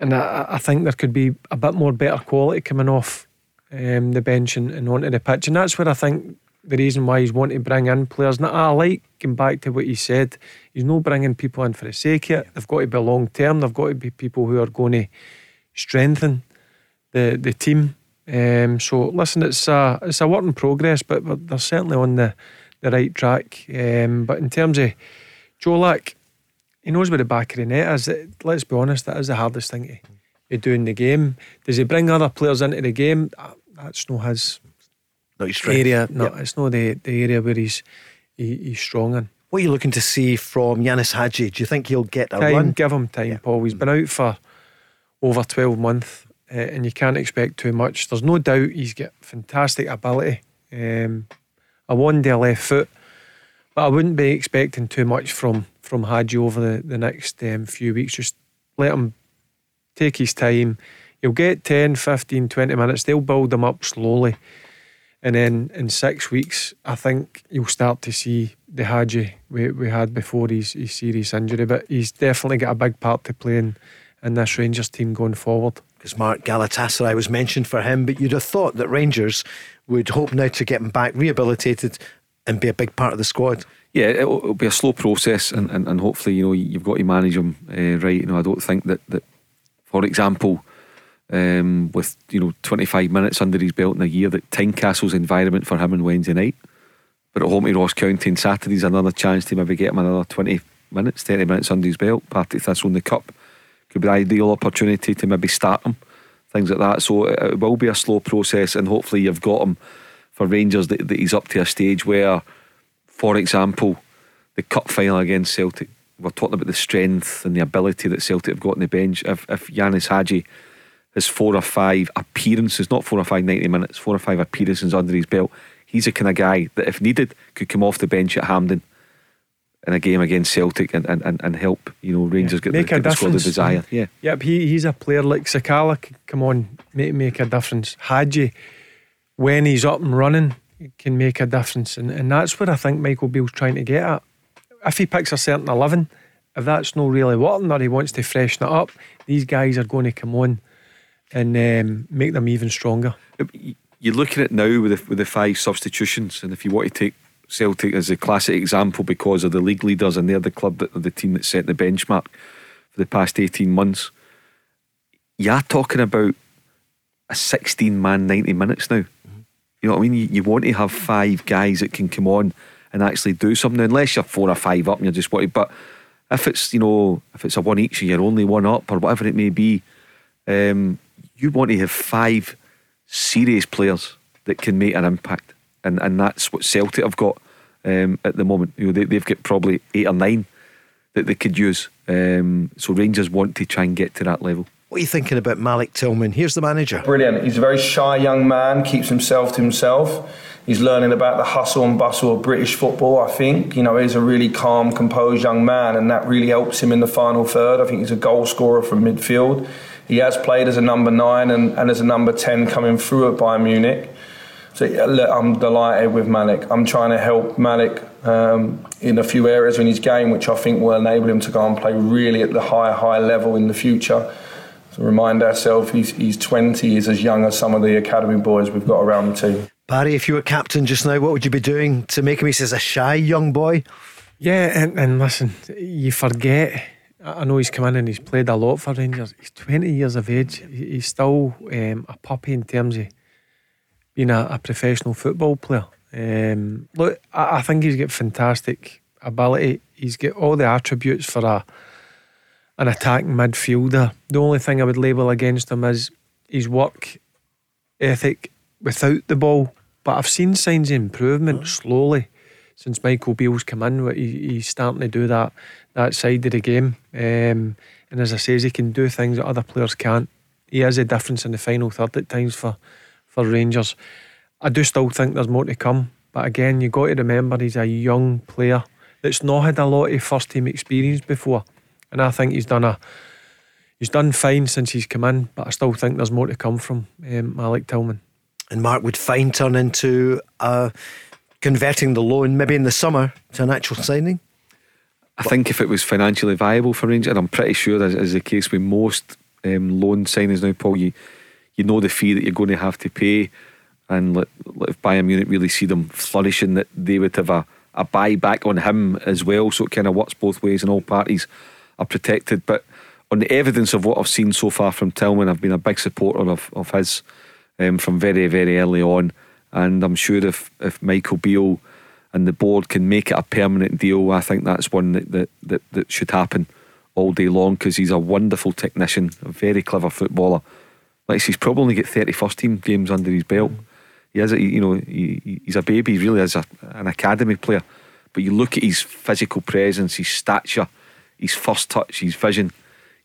S4: and I, I, think there could be a bit more better quality coming off um, the bench and, and, onto the pitch. And that's where I think the reason why he's wanting to bring in players. And I like going back to what he said. He's not bringing people in for the sake of it. They've got to be long term. They've got to be people who are going to strengthen the the team. Um, so listen, it's a it's a work in progress, but, but they're certainly on the the right track. Um, but in terms of Čolak, he knows where the back of the net is. Let's be honest, that is the hardest thing to, to do in the game. Does he bring other players into the game? That's not his,
S3: not his
S4: area. No, yep. it's not the, the area where he's he, he's strong in.
S3: What are you looking to see from Ianis Hagi? Do you think he'll get a
S4: time,
S3: run?
S4: Give him time, yeah. Paul. He's been out for over 12 months uh, and you can't expect too much. There's no doubt he's got fantastic ability. Um, a one day left foot, but I wouldn't be expecting too much from from Hagi over the, the next um, few weeks. Just let him take his time. He'll get 10, 15, 20 minutes. They'll build him up slowly. And then in six weeks, I think you'll start to see the Hagi we, we had before his, his serious injury. But he's definitely got a big part to play in, in this Rangers team going forward.
S3: Because Mark Galatasaray was mentioned for him, but you'd have thought that Rangers would hope now to get him back rehabilitated and be a big part of the squad
S5: yeah, it'll, it'll, be a slow process, and, and, and hopefully, you know, you've got to manage them uh, right. You know, I don't think that, that for example, um, with you know 25 minutes under his belt in a year, that Tynecastle's environment for him on Wednesday night, but at home to Ross County on Saturday's another chance to maybe get him another 20 minutes, 30 minutes under his belt. Particularly Thistle in the cup could be an ideal opportunity to maybe start him, things like that. So it, it will be a slow process, and hopefully you've got him for Rangers that, that he's up to a stage where for example, the cup final against Celtic, we're talking about the strength and the ability that Celtic have got on the bench. If, if Ianis Hagi has four or five appearances, not four or five 90 minutes, four or five appearances under his belt, he's the kind of guy that, if needed, could come off the bench at Hampden in a game against Celtic and, and, and, and help you know Rangers get,
S4: make
S5: the,
S4: a
S5: get the squad they desire. Yeah.
S4: Yep, he, he's a player like Sakala. Come on, make make a difference. Hagi, when he's up and running, can make a difference, and and that's what I think Michael Beale's trying to get at. If he picks a certain eleven, if that's not really working, or he wants to freshen it up, these guys are going to come on and um, make them even stronger.
S5: You're looking at now with the, with the five substitutions, and if you want to take Celtic as a classic example because of the league leaders and they're the club that the team that set the benchmark for the past 18 months, you're talking about a 16 man 90 minutes now. You know what I mean? You, you want to have five guys that can come on and actually do something, unless you're four or five up and you're just wanting. But if it's you know if it's a one each and you're only one up or whatever it may be, um, you want to have five serious players that can make an impact, and and that's what Celtic have got um, at the moment. You know they, they've got probably eight or nine that they could use. Um, so Rangers want to try and get to that level.
S3: What are you thinking about Malik Tillman? Here's the manager.
S7: Brilliant. He's a very shy young man, keeps himself to himself. He's learning about the hustle and bustle of British football, I think. You know, he's a really calm, composed young man, and that really helps him in the final third. I think he's a goal scorer from midfield. He has played as a number nine and, and as a number 10 coming through at Bayern Munich. So look, I'm delighted with Malik. I'm trying to help Malik um, in a few areas in his game, which I think will enable him to go and play really at the high, high level in the future. So remind ourselves, he's, he's 20, he's as young as some of the academy boys we've got around the team.
S3: Barry, if you were captain just now, what would you be doing to make him? He says a shy young boy.
S4: Yeah, and, and listen, you forget. I I know he's come in and he's played a lot for Rangers. He's 20 years of age. He's still um, a puppy in terms of being a, a professional football player. Um, look, I, I think he's got fantastic ability. He's got all the attributes for a an attacking midfielder. The only thing I would label against him is his work ethic without the ball. But I've seen signs of improvement slowly since Michael Beale's come in. He, he's starting to do that that side of the game. Um, and as I says, he can do things that other players can't. He is a difference in the final third at times for for Rangers. I do still think there's more to come. But again, you've got to remember he's a young player that's not had a lot of first team experience before. And I think he's done a he's done fine since he's come in, but I still think there's more to come from um, Malik Tillman.
S3: And Mark would fine turn into uh, converting the loan maybe in the summer to an actual signing.
S5: I think if it was financially viable for Rangers, and I'm pretty sure that is the case with most um, loan signings now, Paul, you, you know the fee that you're going to have to pay. And let, let- if Bayern Munich really see them flourishing, that they would have a, a buyback on him as well. So it kind of works both ways, and all parties are protected. But on the evidence of what I've seen so far from Tillman, I've been a big supporter of, of his um, from very, very early on. And I'm sure if, if Michael Beale and the board can make it a permanent deal, I think that's one that, that, that, that should happen all day long because he's a wonderful technician, a very clever footballer. Like he's probably only got 30 first team games under his belt. He is, a, you know, he- he's a baby. He really is a, an academy player. But you look at his physical presence, his stature, his first touch, his vision.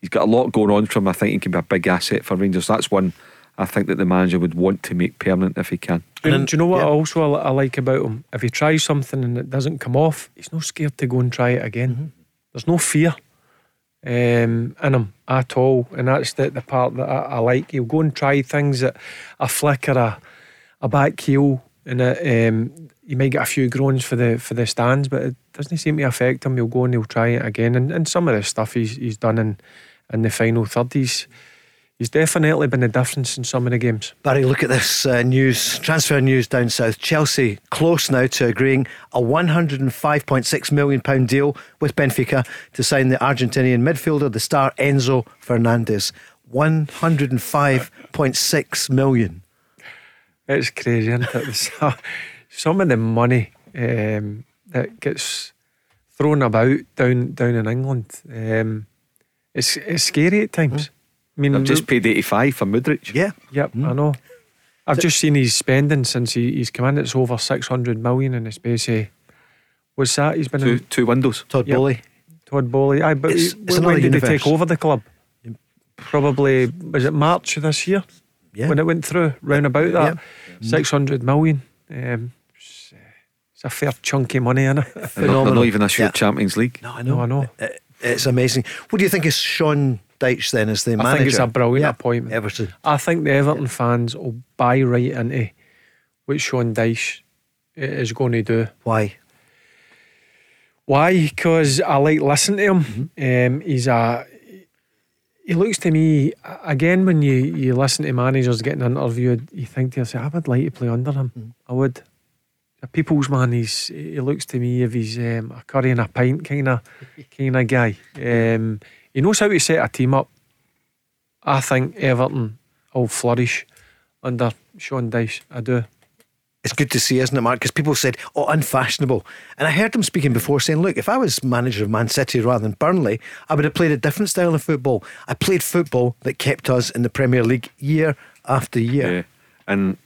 S5: He's got a lot going on for him. I think he can be a big asset for Rangers. That's one I think that the manager would want to make permanent if he can.
S4: Do, you- do you know what also I, I like about him? If he tries something and it doesn't come off, he's not scared to go and try it again. There's no fear um, in him at all, and that's the, the part that I, I like. He'll go and try things that a flick or a, a back heel, and it, um, you might get a few groans for the for the stands, but it doesn't seem to affect him. He'll go and he'll try it again, and, and some of the stuff he's he's done in in the final third, he's he's definitely been a difference in some of the games.
S3: Barry, look at this uh, news, transfer news down south. Chelsea close now to agreeing a £105.6 million deal with Benfica to sign the Argentinian midfielder, the star Enzo Fernandez. £105.6 million.
S4: It's crazy, isn't it? Some of the money um, that gets thrown about down down in England, um, it's it's scary at times. I mean,
S5: I've just paid 85 for Mudryk.
S3: Yeah.
S4: Yep, I know. I've just seen his spending since he, he's come in. It's over six hundred million in the space of what's that? He's been
S5: Two,
S4: in
S5: two windows.
S3: Todd
S4: Yep.
S3: Boehly.
S4: Todd Boehly. Aye, but
S3: It's-
S4: he-
S3: it's
S4: when, when did
S3: universe.
S4: he take over the club? Probably was it March of this year
S3: Yeah.
S4: when it went through round about that
S3: Yeah.
S4: six hundred million. Um, it's, uh, a fair chunky money in it.
S5: They're not,
S3: Phenomenal.
S5: not even this year
S3: Yeah.
S5: Champions League.
S3: No, I know.
S4: No, I know.
S3: It- It's amazing. What do you think of Sean Dyche then as the
S4: I
S3: manager?
S4: I think it's a brilliant
S3: Yeah,
S4: appointment.
S3: Everton.
S4: I think the Everton fans will buy right into what Sean Dyche is going to do.
S3: Why?
S4: Why? Because I like listening to him. Um, he's a. He looks to me again when you, you listen to managers getting interviewed, you think to yourself, I would like to play under him. I would. A people's man. He's he looks to me if he's um, a curry and a pint kind of kind of guy. Um, he knows how to set a team up. I think Everton will flourish under Sean Dyche. I do.
S3: It's good to see, isn't it, Mark? Because people said, oh, unfashionable. And I heard him speaking before saying, look, if I was manager of Man City rather than Burnley, I would have played a different style of football. I played football that kept us in the Premier League year after year.
S5: Yeah. And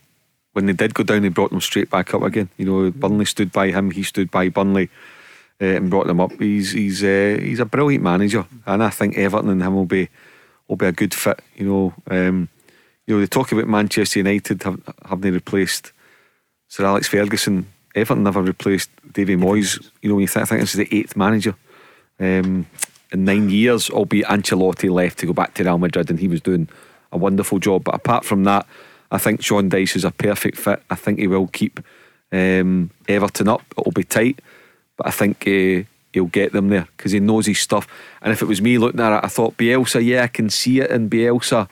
S5: when they did go down, they brought them straight back up again. You know, Burnley stood by him, he stood by Burnley uh, and brought them up. He's he's uh, he's a brilliant manager, and I think Everton and him will be will be a good fit. You know, um, you know they talk about Manchester United having they replaced Sir Alex Ferguson. Everton never replaced Davy Moyes. You know, you I think this is the eighth manager um, in nine years, albeit Ancelotti left to go back to Real Madrid and he was doing a wonderful job. But apart from that, I think Sean Dyche is a perfect fit. I think he will keep um, Everton up. It'll be tight, but I think uh, he'll get them there because he knows his stuff. And if it was me looking at it, I thought Bielsa, yeah, I can see it in Bielsa.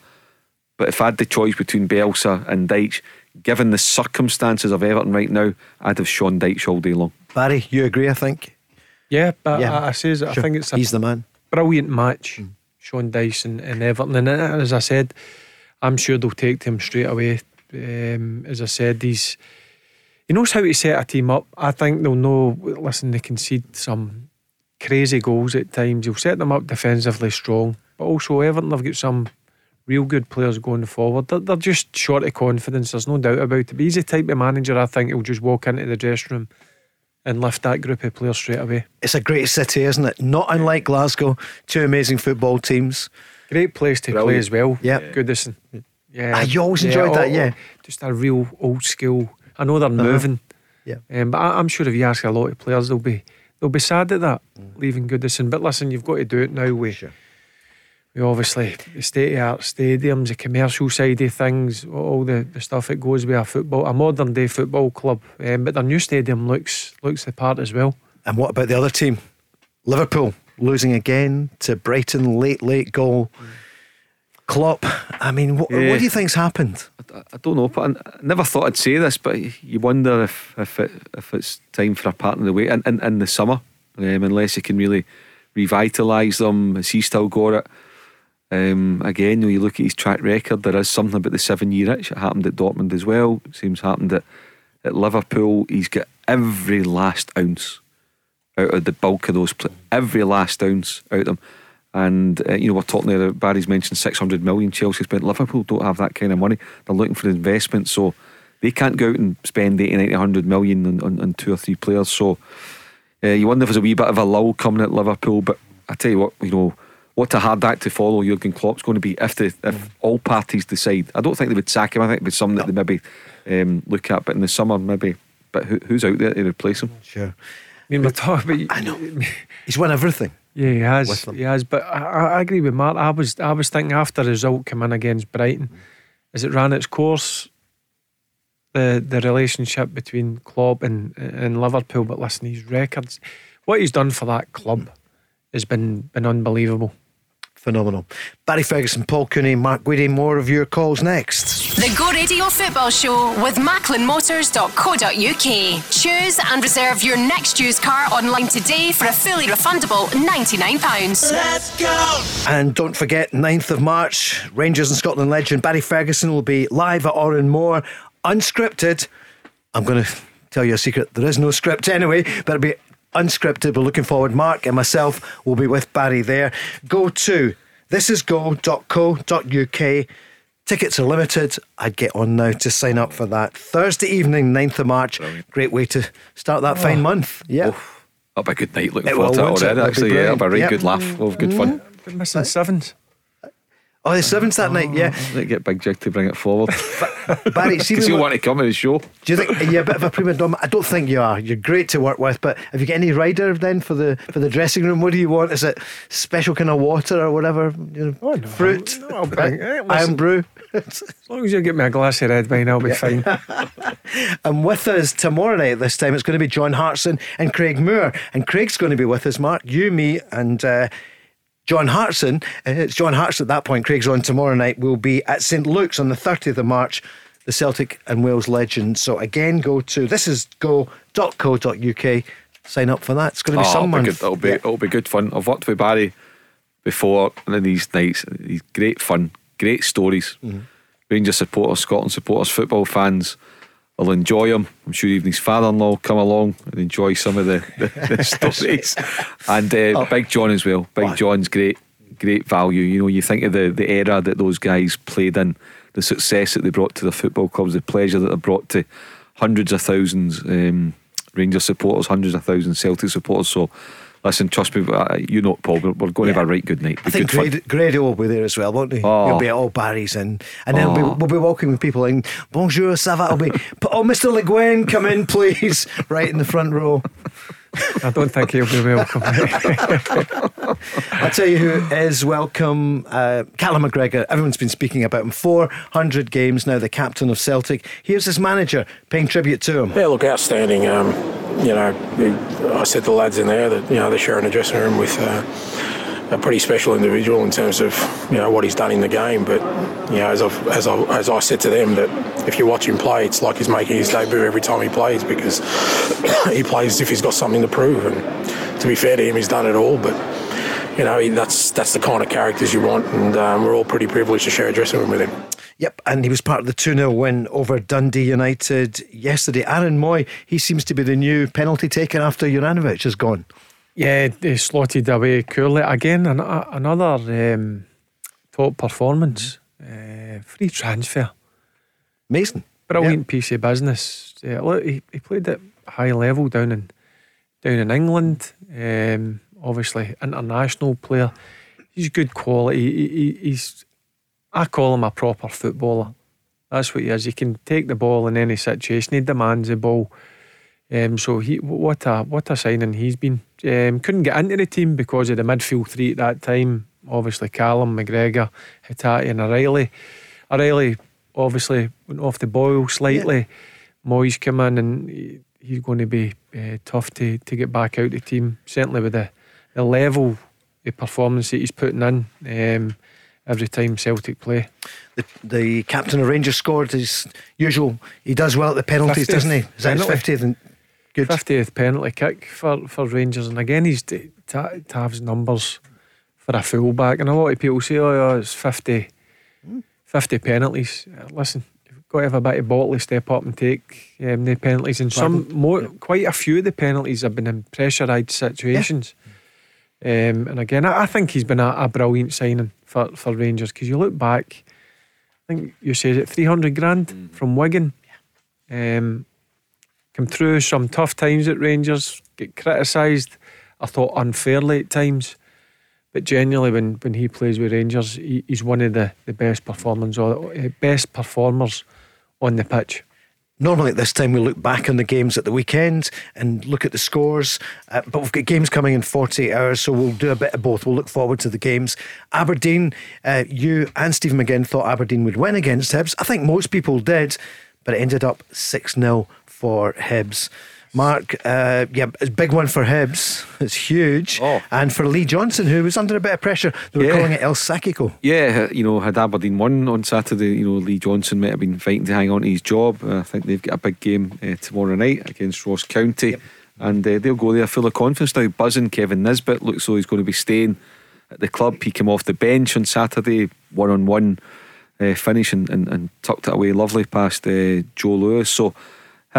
S5: But if I had the choice between Bielsa and Dyche, given the circumstances of Everton right now, I'd have Sean Dyche all day long.
S3: Barry, you agree, I think?
S4: Yeah, but
S3: Yeah.
S4: I, I says I think it's a
S3: He's the man.
S4: brilliant match. Sean Dyche and, and Everton, and uh, as I said, I'm sure they'll take to him straight away. Um, as I said, he's he knows how to set a team up. I think they'll know. Listen, they concede some crazy goals at times. He'll set them up defensively strong, but also Everton have got some real good players going forward. They're, they're just short of confidence. There's no doubt about it. But he's the type of manager I think he'll just walk into the dressing room and lift that group of players straight away.
S3: It's a great city, isn't it? Not unlike Glasgow. Two amazing football teams.
S4: Great place to play as well.
S3: Yeah.
S4: Goodison. Yeah.
S3: Ah, you always enjoyed that,
S4: oh,
S3: yeah.
S4: Just a real old school. I know they're
S3: Uh-huh.
S4: moving.
S3: Yeah.
S4: Um, but I, I'm sure if you ask a lot of players, they'll be they'll be sad at that,
S3: Mm.
S4: leaving Goodison. But listen, you've got to do it now. We, we obviously the state of art stadiums, the commercial side of things, all the, the stuff that goes with a football, a modern day football club. Um, but their new stadium looks looks the part as well.
S3: And what about the other team? Liverpool losing again to Brighton, late, late goal. Klopp, I mean, what,
S5: Yeah.
S3: what do you think's happened?
S5: I, I don't know, but I, I never thought I'd say this, but you wonder if if, it, if it's time for a partner away in, in, in the summer, um, unless he can really revitalise them. Has he still got it? Um, again, when you look at his track record, there is something about the seven year itch. It happened at Dortmund as well. It seems happened at, at Liverpool. He's got every last ounce out of the bulk of those, every last ounce out of them. And uh, you know, we're talking there. Barry's mentioned six hundred million. Chelsea spent. Liverpool don't have that kind of money. They're looking for investment, so they can't go out and spend 80, 90, 100 million on, on, on two or three players. So uh, you wonder if there's a wee bit of a lull coming at Liverpool. But I tell you what, you know, what a hard act to follow Jurgen Klopp's going to be if the if all parties decide. I don't think they would sack him. I think it would be something that they maybe um, look at. But in the summer, maybe. But who, who's out there to replace him?
S3: Sure.
S4: I mean, we're talking about.
S3: I know. He's won everything.
S4: Yeah, he has.
S3: them.
S4: He has. But I, I I agree with Mark. I was I was thinking after the result came in against Brighton, as it ran its course, the the relationship between Klopp and and Liverpool. But listen, his records, what he's done for that club, has been been unbelievable.
S3: Phenomenal. Barry Ferguson, Paul Cooney, Mark Guidi, more of your calls next.
S1: The Go Radio Football Show with MacklinMotors.co.uk. Choose and reserve your next used car online today for a fully refundable £99. Let's go!
S3: And don't forget, 9th of March, Rangers and Scotland legend Barry Ferguson will be live at Oran Mor, unscripted. I'm going to tell you a secret. There is no script anyway, but it'll be unscripted. We're looking forward. Mark and myself will be with Barry there. Go to thisisgo.co.uk. Tickets are limited. I'd get on now to sign up for that. Thursday evening, 9th of March. Great way to start that fine oh. month. Yeah.
S5: That'll be a good night. Looking
S3: It
S5: forward
S3: will,
S5: to it already.
S3: It'll
S5: Actually, yeah, it'll be a
S3: brilliant.
S5: right
S3: Yep.
S5: good laugh. We'll have good fun. Mm-hmm.
S4: Been missing sevens.
S3: Oh, the seventh that night, yeah.
S5: Let get Big Jig to bring it forward.
S3: Barry, see
S5: Because
S3: when
S5: you
S3: we-
S5: want to come to the show.
S3: Do you think you're a bit of a prima donna? I don't think you are. You're great to work with, but have you got any rider then for the for the dressing room? What do you want? Is it special kind of water or whatever? You know, fruit,
S4: no, I'll bring-
S3: iron
S4: listen.
S3: brew.
S4: As long as you get me a glass of red wine, I'll be fine.
S3: And with us tomorrow night, this time, it's going to be John Hartson and Craig Moore. And Craig's going to be with us, Mark, you, me, and uh, John Hartson. Uh, It's John Hartson at that point. Craig's on tomorrow night. We'll be at St Luke's on the 30th of March, the Celtic and Wales legend. So again, go to this is go.co.uk. Sign up for that. It's going to be
S5: Oh,
S3: some
S5: it'll,
S3: month.
S5: be good. It'll, be, it'll be good fun. I've worked with Barry before on these nights. these great fun, great stories.
S3: Mm-hmm.
S5: Rangers supporters, Scotland supporters, football fans will enjoy him. I'm sure even his father in law will come along and enjoy some of the, the, the stories. And uh,
S3: Oh.
S5: Big John as well. Big John's great, great value. You know, you think of the, the era that those guys played in, the success that they brought to the football clubs, the pleasure that they brought to hundreds of thousands um, Rangers supporters, hundreds of thousands Celtic supporters. So, listen, trust me, uh, you know, Paul, we're, we're going to have a right good night.
S3: I think
S5: good.
S3: Grado, Grado will be there as well, won't he?
S5: Oh.
S3: He'll be at all Barry's and and then we'll,
S5: Oh.
S3: be, we'll be welcoming people in. Bonjour, ça va? I'll be, oh, Mr. Le Guin, come in, please. Right in the front row.
S4: I don't think he'll be welcome.
S3: I'll tell you who is welcome. Uh, Callum McGregor. Everyone's been speaking about him. 400 games now, the captain of Celtic. Here's his manager paying tribute to him.
S2: Yeah, look, outstanding. Um, you know, I said to the lads in there that you know they're sharing a dressing room with uh, a pretty special individual in terms of you know what he's done in the game. But you know, as I've, as I as I said to them, that if you watch him play, it's like he's making his debut every time he plays because he plays as if he's got something to prove. And to be fair to him, he's done it all. But you know, that's that's the kind of characters you want, and um, we're all pretty privileged to share a dressing room with him.
S3: Yep, and he was part of the 2 0 win over Dundee United yesterday. Aaron Mooy, he seems to be the new penalty taker after Juranovic has gone.
S4: Yeah, they slotted away coolly. Again, an, another um, top performance. Uh, free transfer.
S3: Mason.
S4: Brilliant piece of business. Yeah, look, he, he played at high level down in down in England. Um, obviously, international player. He's good quality. He, he, he's I call him a proper footballer. That's what he is. He can take the ball in any situation. He demands the ball. Um, so he what a what a signing he's been. Um, couldn't get into the team because of the midfield three at that time. Obviously, Callum, McGregor, Hatate, and O'Riley. O'Riley obviously went off the boil slightly. Mooy's come in and he, he's going to be uh, tough to, to get back out of the team. Certainly with the, the level of performance that he's putting in um, every time Celtic play.
S3: The, the captain of Rangers scored his usual. He does well at the penalties,
S4: 50th
S3: doesn't he? Is that his 50th? And good.
S4: 50th penalty kick for, for Rangers. And again, he's to, have his numbers for a fullback. And a lot of people say, oh, yeah, it's 50, 50 penalties. Uh, Listen, you've got to have a bit of bottle to step up and take um, the penalties. And some, more, quite a few of the penalties have been in pressurised situations. Um, and again, I, I think he's been a, a brilliant signing for, for Rangers because you look back, I think you said it 300 grand from Wigan. Um, come through some tough times at Rangers, get criticised, I thought unfairly at times. But generally, when, when he plays with Rangers, he, he's one of the, the best performers or uh, best performers on the pitch.
S3: Normally at this time we look back on the games at the weekend and look at the scores, uh, but we've got games coming in 48 hours, so we'll do a bit of both. We'll look forward to the games. Aberdeen, uh, you and Stephen McGinn thought Aberdeen would win against Hibs. I think most people did, but it ended up 6 0 for Hibs. Mark, uh, yeah, it's a big one for Hibs. It's huge. Oh. And for Lee Johnson, who was under a bit of pressure. They were
S5: Yeah.
S3: calling it El Sackico.
S5: Yeah, you know, had Aberdeen won on Saturday, you know, Lee Johnson might have been fighting to hang on to his job. Uh, I think they've got a big game uh, tomorrow night against Ross County, and uh, they'll go there full of confidence now. Buzzing Kevin Nisbet looks so he's going to be staying at the club. He came off the bench on Saturday, one on one finish, and, and, and tucked it away lovely past uh, Joe Lewis. So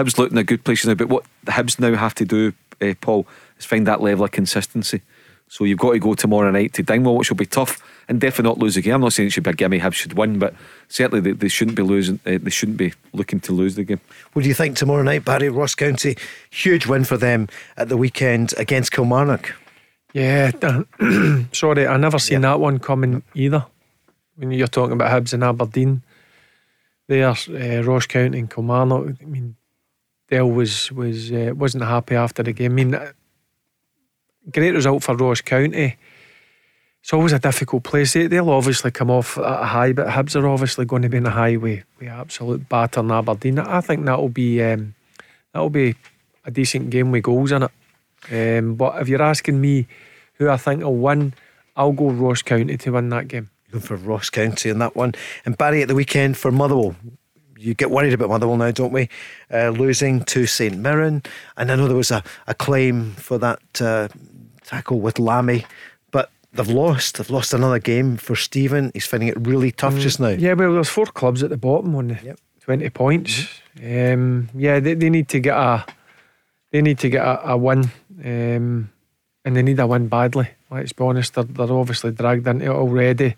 S5: Hibs looking in a good place now. But what the Hibs now have to do, uh, Paul, is find that level of consistency. So you've got to go tomorrow night to Dingwall, which will be tough, and definitely not lose the game. I'm not saying it should be a gimme. Hibs should win, but certainly they, they shouldn't be losing. Uh, they shouldn't be looking to lose the game.
S3: What do you think tomorrow night, Barry? Ross County, huge win for them at the weekend against Kilmarnock.
S4: Yeah, sorry, I never seen that one coming either. when you're talking about Hibs and Aberdeen, there, uh, Ross County and Kilmarnock. I mean, Dale was was uh, wasn't happy after the game. I mean, great result for Ross County. It's always a difficult place. They, will obviously come off at a high, but Hibs are obviously going to be in a high with, with absolute batter in Aberdeen. I think that'll be um, that'll be a decent game with goals in it. Um, but if you're asking me who I think will win, I'll go Ross County to win that game.
S3: Going for Ross County in that one. And Barry at the weekend for Motherwell. You get worried about Motherwell now, don't we? Uh, losing to St Mirren. And I know there was a, a claim for that uh, tackle with Lamie, but they've lost. They've lost another game for Stephen. He's finding it really tough mm, just now.
S4: Yeah, well, there's four clubs at the bottom on yep. 20 points. Mm-hmm. Um, yeah, they, they need to get a they need to get a, a win, um, and they need a win badly. Let's be honest, they're, they're obviously dragged into it already.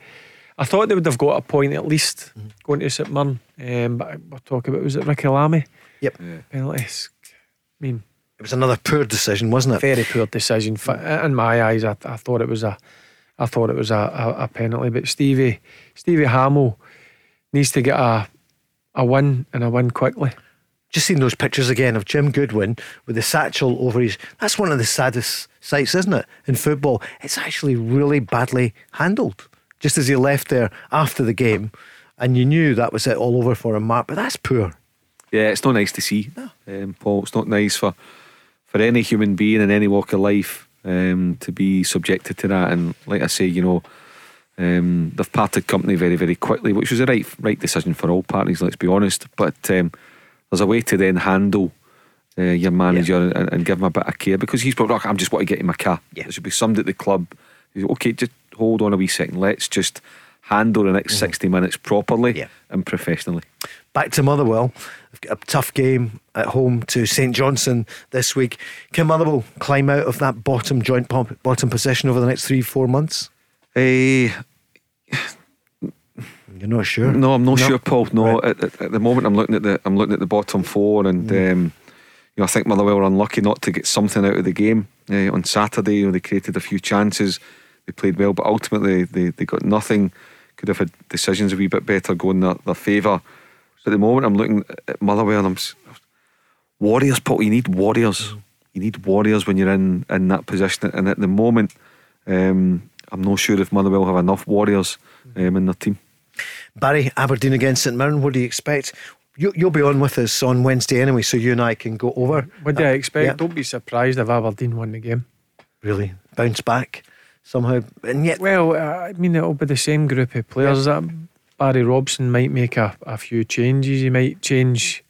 S4: I thought they would have got a point at least mm. going to St Mirren, um, but we're talking about was it Ricki Lamie?
S3: Yep,
S4: yeah. penalties. I mean,
S3: it was another poor decision, wasn't it?
S4: Very poor decision. In my eyes, I, I thought it was a, I thought it was a, a, a penalty. But Stevie, Stevie Hammell needs to get a, a win and a win quickly
S3: just seen those pictures again of Jim Goodwin with the satchel over his. That's one of the saddest sights, isn't it? In football, it's actually really badly handled. Just as he left there after the game, and you knew that was it all over for him, Mark. But that's poor.
S5: Yeah, it's not nice to see, no. um, Paul. It's not nice for for any human being in any walk of life um, to be subjected to that. And like I say, you know. Um, they've parted company very, very quickly, which was the right, right decision for all parties. Let's be honest. But um, there's a way to then handle uh, your manager yeah. and, and, give him a bit of care because he's probably like, I'm just want to get in my car.
S3: Yeah.
S5: There should be somebody at the club okay, just hold on a wee second. Let's just handle the next mm-hmm. 60 minutes properly
S3: yeah.
S5: and professionally.
S3: Back to Motherwell. A tough game at home to St Johnstone this week. Can Motherwell climb out of that bottom joint bottom position over the next three, four months?
S5: Uh,
S3: you're not sure?
S5: No, I'm not no. sure, Paul. No, right. at, at, at, the moment, I'm looking at the I'm looking at the bottom four, and mm. um, you know, I think Motherwell were unlucky not to get something out of the game uh, on Saturday. You know, they created a few chances, they played well, but ultimately they, they got nothing. Could have had decisions a wee bit better going their, their favour. So at the moment, I'm looking at Motherwell, and I'm Warriors, Paul. You need warriors. Mm. You need warriors when you're in in that position, and at the moment. Um, I'm not sure if Motherwell have enough warriors um, in their team.
S3: Barry, Aberdeen against St Mirren, what do you expect? You, will be on with us on Wednesday anyway, so you and I can go over.
S4: What do I expect? Yeah. Don't be surprised if Aberdeen win the game.
S3: Really? Bounce back somehow? And yet.
S4: Well, uh, I mean, it'll be the same group of players. Yeah. Barry Robson might make a, a few changes. He might change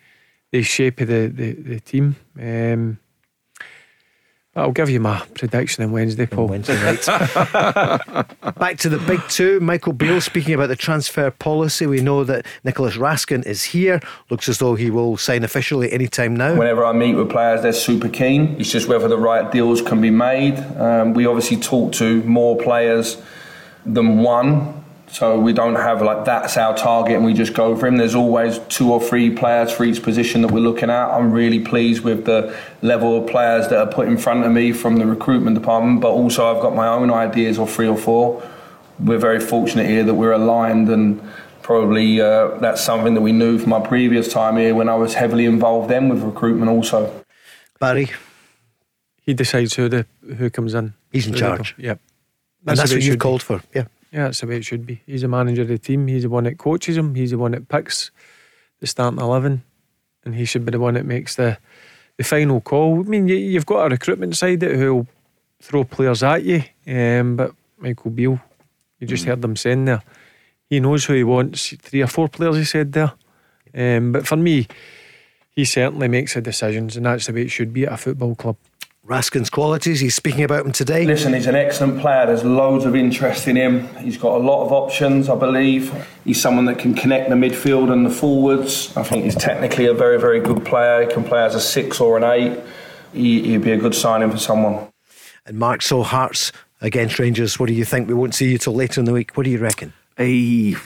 S4: the shape of the, the, the team. Um, I'll give you my prediction on Wednesday, Paul.
S3: Wednesday night. Back to the big two. Michael Beale speaking about the transfer policy. We know that Nicolas Raskin is here. Looks as though he will sign officially any time now.
S7: Whenever I meet with players, they're super keen. It's just whether the right deals can be made. Um, we obviously talk to more players than one so we don't have like that's our target and we just go for him. There's always two or three players for each position that we're looking at. I'm really pleased with the level of players that are put in front of me from the recruitment department, but also I've got my own ideas of three or four. We're very fortunate here that we're aligned and probably uh, that's something that we knew from my previous time here when I was heavily involved then with recruitment also.
S3: Barry.
S4: He decides who the who comes in.
S3: He's in charge.
S4: Yep.
S3: That's, and that's what you've called for. Yeah.
S4: Yeah, that's the way it should be. He's the manager of the team. He's the one that coaches him. He's the one that picks the starting eleven, and he should be the one that makes the the final call. I mean, you, have got a recruitment side that who'll throw players at you, um, but Michael Beale, you just mm. heard them saying there, he knows who he wants. Three or four players, he said there. Um, but for me, he certainly makes the decisions, and that's the way it should be at a football club.
S3: Raskin's qualities. He's speaking about him today.
S7: Listen, he's an excellent player. There's loads of interest in him. He's got a lot of options, I believe. He's someone that can connect the midfield and the forwards. I think he's technically a very, very good player. He can play as a six or an eight. He, would be a good signing for someone.
S3: And Mark, so Hearts against Rangers, what do you think? We won't see you till later in the week. What do you reckon?
S5: I,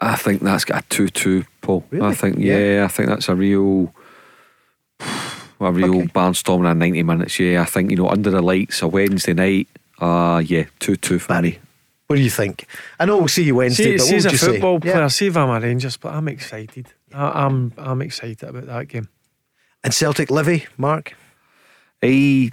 S5: I think that's got a 2 2, Paul.
S3: Really?
S5: I think, yeah, yeah, I think that's a real a real okay. barnstorming in 90 minutes. Yeah, I think, you know, under the lights, a Wednesday night, uh, yeah, 2 2 for
S3: Barry. What do you think? I know we'll see you Wednesday,
S4: See,
S3: but
S4: see
S3: what
S4: as
S3: would
S4: a
S3: you
S4: football
S3: say?
S4: player, see if I'm a Rangers, but I'm excited. I, I'm I'm excited about that game.
S3: And Celtic Livy, Mark?
S5: A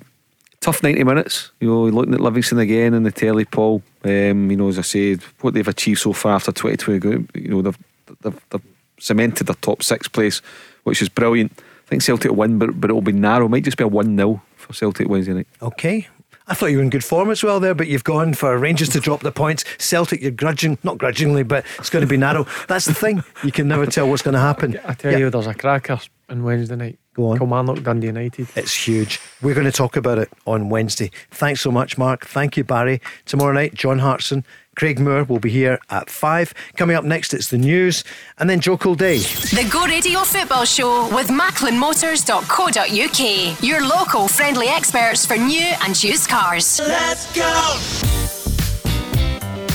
S5: tough 90 minutes. You know, looking at Livingston again in the telly, Paul. Um, you know, as I said, what they've achieved so far after 2020, you know, they've, they've, they've cemented their top six place, which is brilliant. I think Celtic will win, but, but it'll be narrow. It might just be a 1 0 for Celtic Wednesday night.
S3: Okay. I thought you were in good form as well there, but you've gone for Rangers to drop the points. Celtic, you're grudging, not grudgingly, but it's going to be narrow. That's the thing. You can never tell what's going to happen.
S4: I tell
S3: Yeah.
S4: you, there's a cracker on Wednesday night.
S3: Go on.
S4: Kilmarnock Dundee United.
S3: It's huge. We're going to talk about it on Wednesday. Thanks so much, Mark. Thank you, Barry. Tomorrow night, John Hartson, Craig Moore will be here at five. Coming up next, it's the news, and then Joe Day.
S1: The Go Radio Football Show with MacklinMotors.co.uk. Your local friendly experts for new and used cars.
S12: Let's go!